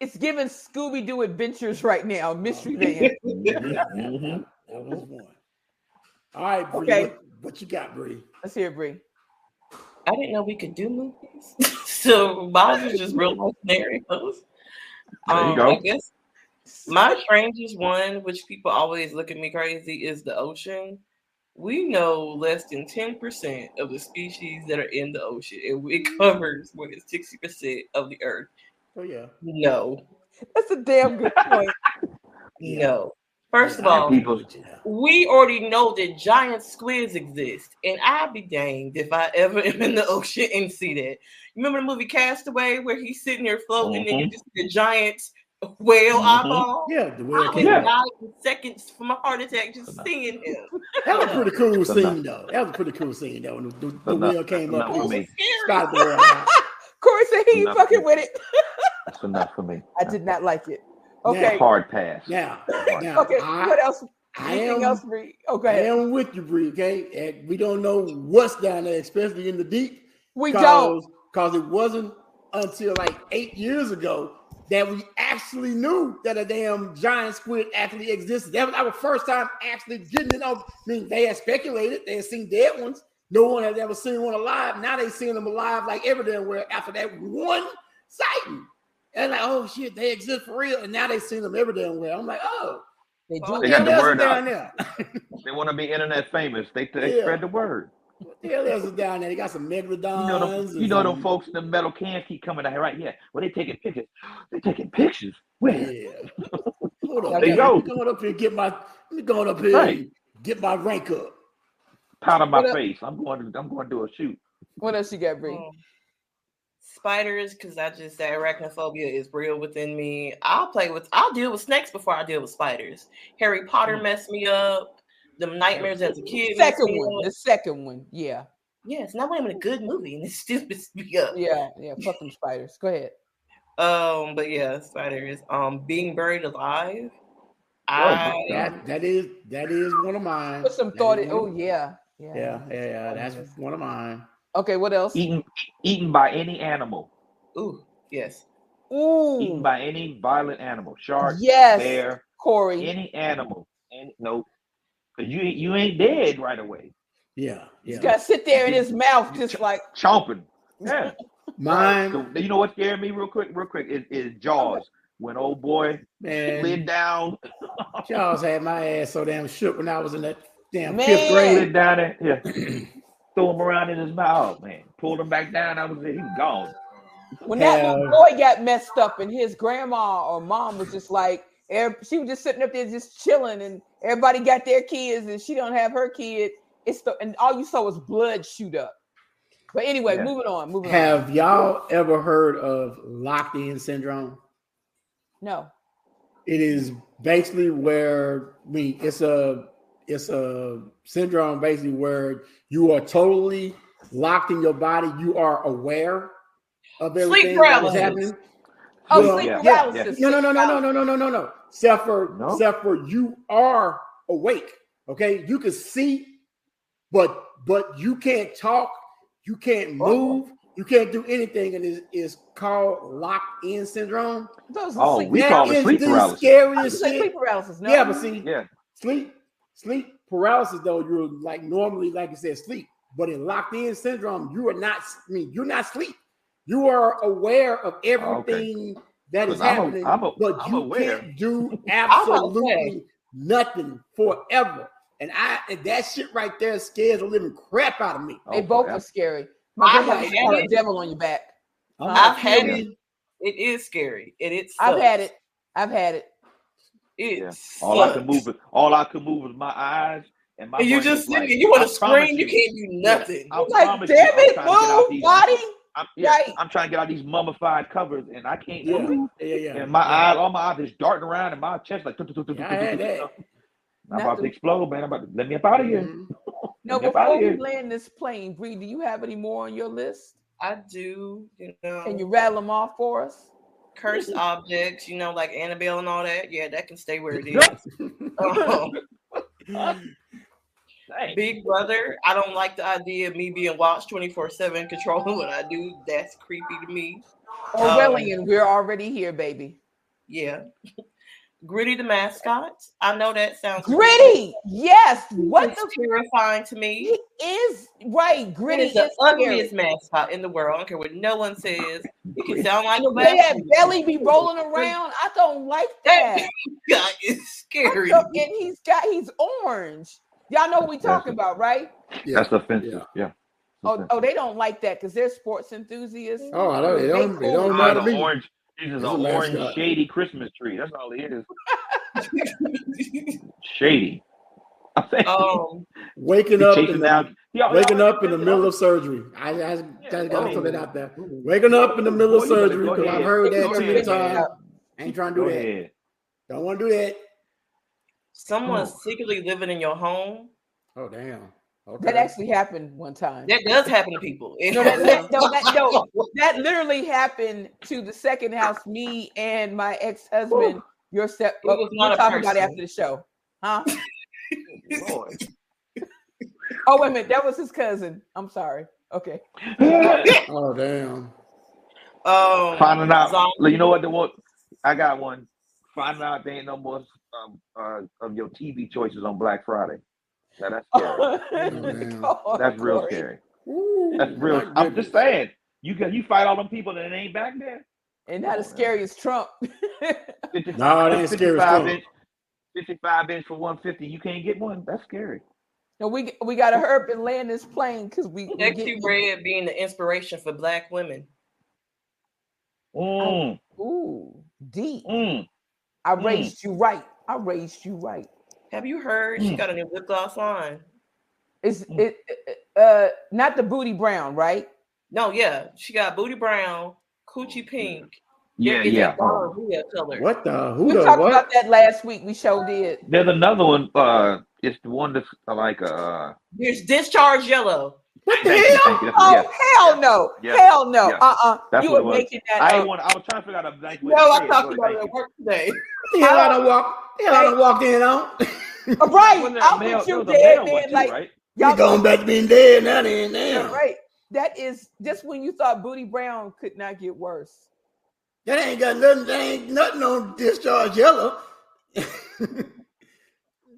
It's giving Scooby Doo adventures right now. Mystery van. Mhm. That was one. All right, Bree. Okay. What, what you got, Bree? Let's hear it, Bree. I didn't know we could do movies. so mine was just real life scenarios. There you Um, go. I guess my strangest one, which people always look at me crazy, is the ocean. We know less than 10% of the species that are in the ocean, and it covers more than 60% of the earth. Oh yeah. No, That's a damn good point. no. First of all, we already know that giant squids exist, and I'd be danged if I ever am in the ocean and see that. Remember the movie Castaway where he's sitting there floating and you just see a giant whale Mhm. eyeball? Yeah, the whale. I would came Yeah. out. die in seconds from a heart attack just seeing him. That was a pretty cool That's scene, though. That was a pretty cool scene, though. When the, the, the That's enough. wheel came That's up, enough it was me. Scott the world out. Corey said he ain't fucking with it. That's enough for me. I did not like it. Okay. Hard pass. Now, now, Okay. I, what else? I Anything am, else, Bree? Oh, I ahead. am with you, Bree. Okay, and we don't know what's down there, especially in the deep. We don't. because it wasn't until like eight years ago that we actually knew that a damn giant squid actually existed. That was our first time actually getting it on. I mean, they had speculated, they had seen dead ones. No one had ever seen one alive. Now they seen them alive like everywhere after that one sighting. And like, oh shit, they exist for real. And now they seen them every damn everywhere. I'm like, oh, They Well, do. Oh, they got the word is out. there. They want to be internet famous. They, they Yeah. spread the word. What the hell else is down there? They got some megalodons. You know, them, you know them folks in the metal cans keep coming out here, right? Yeah. Well, they taking pictures. They taking pictures. Where? Yeah. Hold on. There you go. Let me go up here and get my let me go up here Right. get my rank up. Powder my What up? face. I'm going to. I'm going to do a shoot. What else you got, Bree? Oh. Spiders, because I just that arachnophobia is real within me. I'll play with, I'll deal with snakes before I deal with spiders. Harry Potter Mm. messed me up. The nightmares as a kid. Second one. up. The second one. Yeah. Yeah, it's not when I'm in a good movie and it still messed me up. Yeah. Yeah. Fuck them spiders. Go ahead. Um, but yeah, spiders. Um, being buried alive. my I That that is that is one of mine. Put some That thought is in. one Oh, of- yeah. Yeah. yeah, yeah, yeah. That's one of mine. Okay. What else? Eaten, eaten by any animal. ooh, yes. Ooh. Eaten by any violent animal. Shark, Yes. bear, Corey. any animal. Any, nope. Cause you you ain't dead right away. Yeah, He's yeah. got to sit there in his mouth, just like, Chomping. Yeah. Mine, So, you know what scared me real quick, real quick is, is Jaws. When old boy man. slid down, Charles had my ass so damn shook when I was in that damn Man. fifth grade. slid down there, yeah, threw him around in his mouth, man. Pulled him back down. I was he was gone. when that little boy got messed up and his grandma or mom was just like, she was just sitting up there just chilling and everybody got their kids and she don't have her kid it's the and all you saw was blood shoot up. But anyway, Yeah. moving on, moving on. Have y'all ever heard of locked in syndrome? No. It is basically where I mean it's a it's a syndrome basically where you are totally locked in your body. You are aware of Sleep everything that is paralysis. happening. Oh, Well, sleep yeah, paralysis. No, no, no, sleep no, no, no, no, no, no, no. Except for No? except for you are awake. Okay, you can see, but but you can't talk, you can't move, you can't do anything, and it is called locked in syndrome. Those are Oh, sleep we That call it is sleep paralysis. Scariest was sleep paralysis. No. Yeah, but see, Yeah. sleep sleep paralysis though you're like normally like I said sleep, but in locked in syndrome you are not. I mean, you're not sleep. You are aware of everything that is I'm happening, I'm a- but I'm you aware. can't do absolutely nothing forever. And I and that shit right there scares the living crap out of me. they Oh, both forever. are scary. My I grandma have used had it it. devil on your back. I'm I've had it. It is scary, and it's. I've had it. I've had it. It's All I could move, was- all I could move was my eyes and my. And you brain just was sitting like, you want to scream, you can't do Yeah, nothing. I like, promise you, damn I'm it, trying to move, these- body. I'm, yeah, Right. I'm trying to get out these mummified covers, and I can't Yeah, move. yeah, yeah. And my yeah. eyes, all my eyes is darting around, and my chest like. Yeah, I had that. I'm about to explode, man. I'm about to let me up out of here. Mhm. No, Let me up before of we land this plane, Bree, do you have any more on your list? I do, you know, Can you rattle them off for us? Cursed objects, you know, like Annabelle and all that. Yeah, that can stay where it is. Um, Big Brother, I don't like the idea of me being watched 24 7, controlling what I do. That's creepy to me. Orwellian, we're already here, baby. Yeah. Gritty the mascot. I know that sounds Gritty, yes. What It's the terrifying to me. he is right? Gritty Gritty is the is scary. ugliest mascot in the world. I don't care what no one says. It can sound like a The way belly be rolling around, I don't like that. That guy is scary. don't- and he's got he's orange. Y'all know what we talking about, right? Yeah. That's offensive. Yeah. Oh, oh, they don't like that because they're sports enthusiasts. Oh, I don't. They don't. They don't matter the to me. orange. He's just an a orange, mascot. shady Christmas tree. That's all he is. Shady. Um, Waking up in down. the, he al- waking up in the middle of surgery. I, I, I gotta go throw that out there. Waking up in the middle of Boy, you better surgery because I've heard that Go too many times. Ain't trying to Go do that. ahead. Don't want to do that. someone Oh. secretly living in your home. Oh damn. Okay. That actually happened one time. That does happen to people. No, that, that- no, that, no, that literally happened to the second house. Me and my ex-husband. Your step. It was we'll not a talk about it after the show, huh? Lord. Oh wait a minute, that was his cousin. I'm sorry. Okay. Oh damn. Um, Finding out. zombie- You know what? The one I got one. Finding out there ain't no more um, uh, of your TV choices on Black Friday. Now that's scary. Oh, That's real scary. Ooh, That's real. I'm just saying. You got you fight all them people that ain't back there. And not as scary as Trump. 50, No, it ain't scary as 55 fuck. inch, 55 inch for 150. You can't get one. That's scary. no, we we got to hurry up and land this plane because we, we Sexy get, Red being the inspiration for black women. Mm, ooh deep. mm. I Mm. raised you right. I raised you right. Have you heard she Mm. got a new lip gloss line? It's Mm. it, it uh not the booty brown, right? No, yeah, she got booty brown, coochie pink. Yeah, There is yeah. dark red color. What the? Who We the talked what? about that last week. We showed did. There's another one. Uh, it's the one that's like uh. There's discharge yellow. What the Thank hell? thank you. Oh Yeah, hell no, Yeah. hell no, Yeah. uh uh That's You were making that I up. ain't want. I was trying to figure out a blank way. No, to I say it. talked Go about ahead, it thank at work today. The hell I don't walk. The hell I done walked in on. Uh, right, Wasn't there a I'll put you was a dead, male one man. Like right? y'all going back to being dead now? Then Yeah, damn. right. That is just when you thought Booty Brown could not get worse. That ain't got nothing. That ain't nothing on discharge yellow. yeah,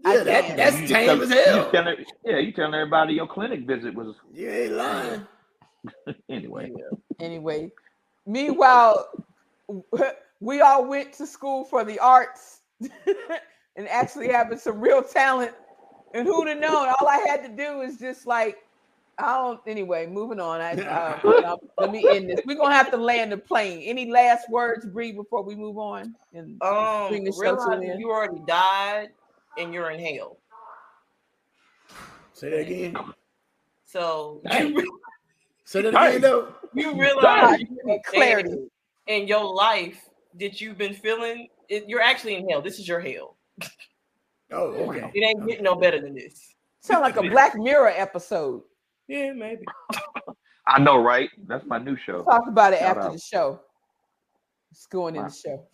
I that, that's You tame tell- as hell. just telling- yeah, you telling everybody your clinic visit was You ain't lying. anyway. Anyway, meanwhile, we all went to school for the arts and actually having some real talent. And who'd have known? All I had to do is just like, I don't. Anyway, moving on. I, uh, let me end this. We're gonna have to land the plane. Any last words, Bree, before we move on? And Um, Bring the show to realize an end. you already died and you're in hell. Say that again. So Hey. you, Say that Hey. again though. you realize Clarity. clarity in your life that you've been feeling. It, you're actually in hell. This is your hell. Oh, okay. It ain't getting no better than this. Sound like a Black Mirror episode. Yeah, maybe. I know, right? That's my new show. Talk about it Shout after out. the show. It's going in the show.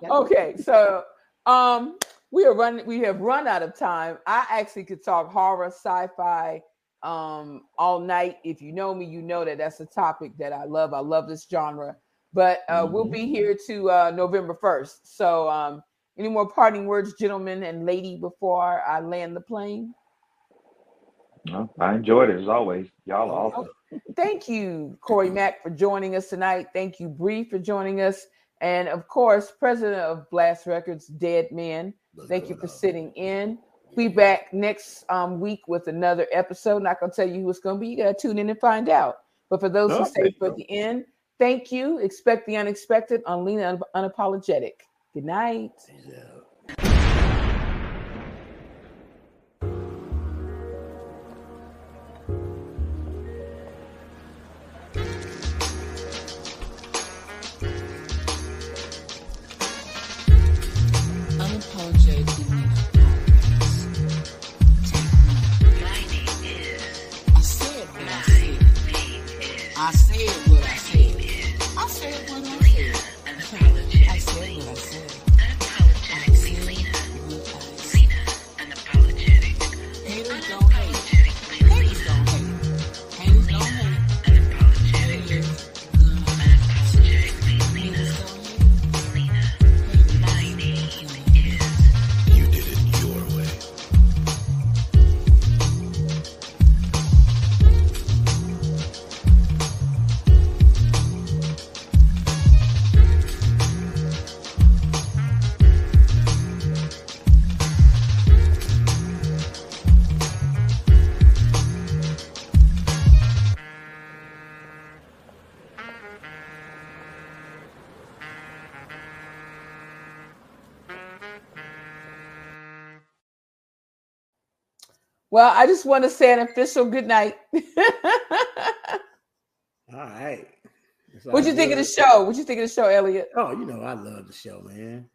okay, so um we are running we have run out of time. I actually could talk horror, sci-fi um all night. If you know me, you know that that's a topic that I love. I love this genre. But uh we'll be here to uh November 1st. So um any more parting words, gentlemen and lady, before I land the plane? No, I enjoyed it as always. Y'all are awesome. Thank you, Corey Mack, for joining us tonight. Thank you, Bree, for joining us. And of course, president of Blast Records, Dead Man. Thank you for sitting in. Be back next um, week with another episode. Not gonna tell you who it's gonna be. You gotta tune in and find out. But for those who stay for the end, thank you. Expect the unexpected on Lena Unapologetic. Good night. Yeah. Well, I just want to say an official good night. All right. What'd you think of the show? What'd you think of the show, Elliot? Oh, you know, I love the show, man.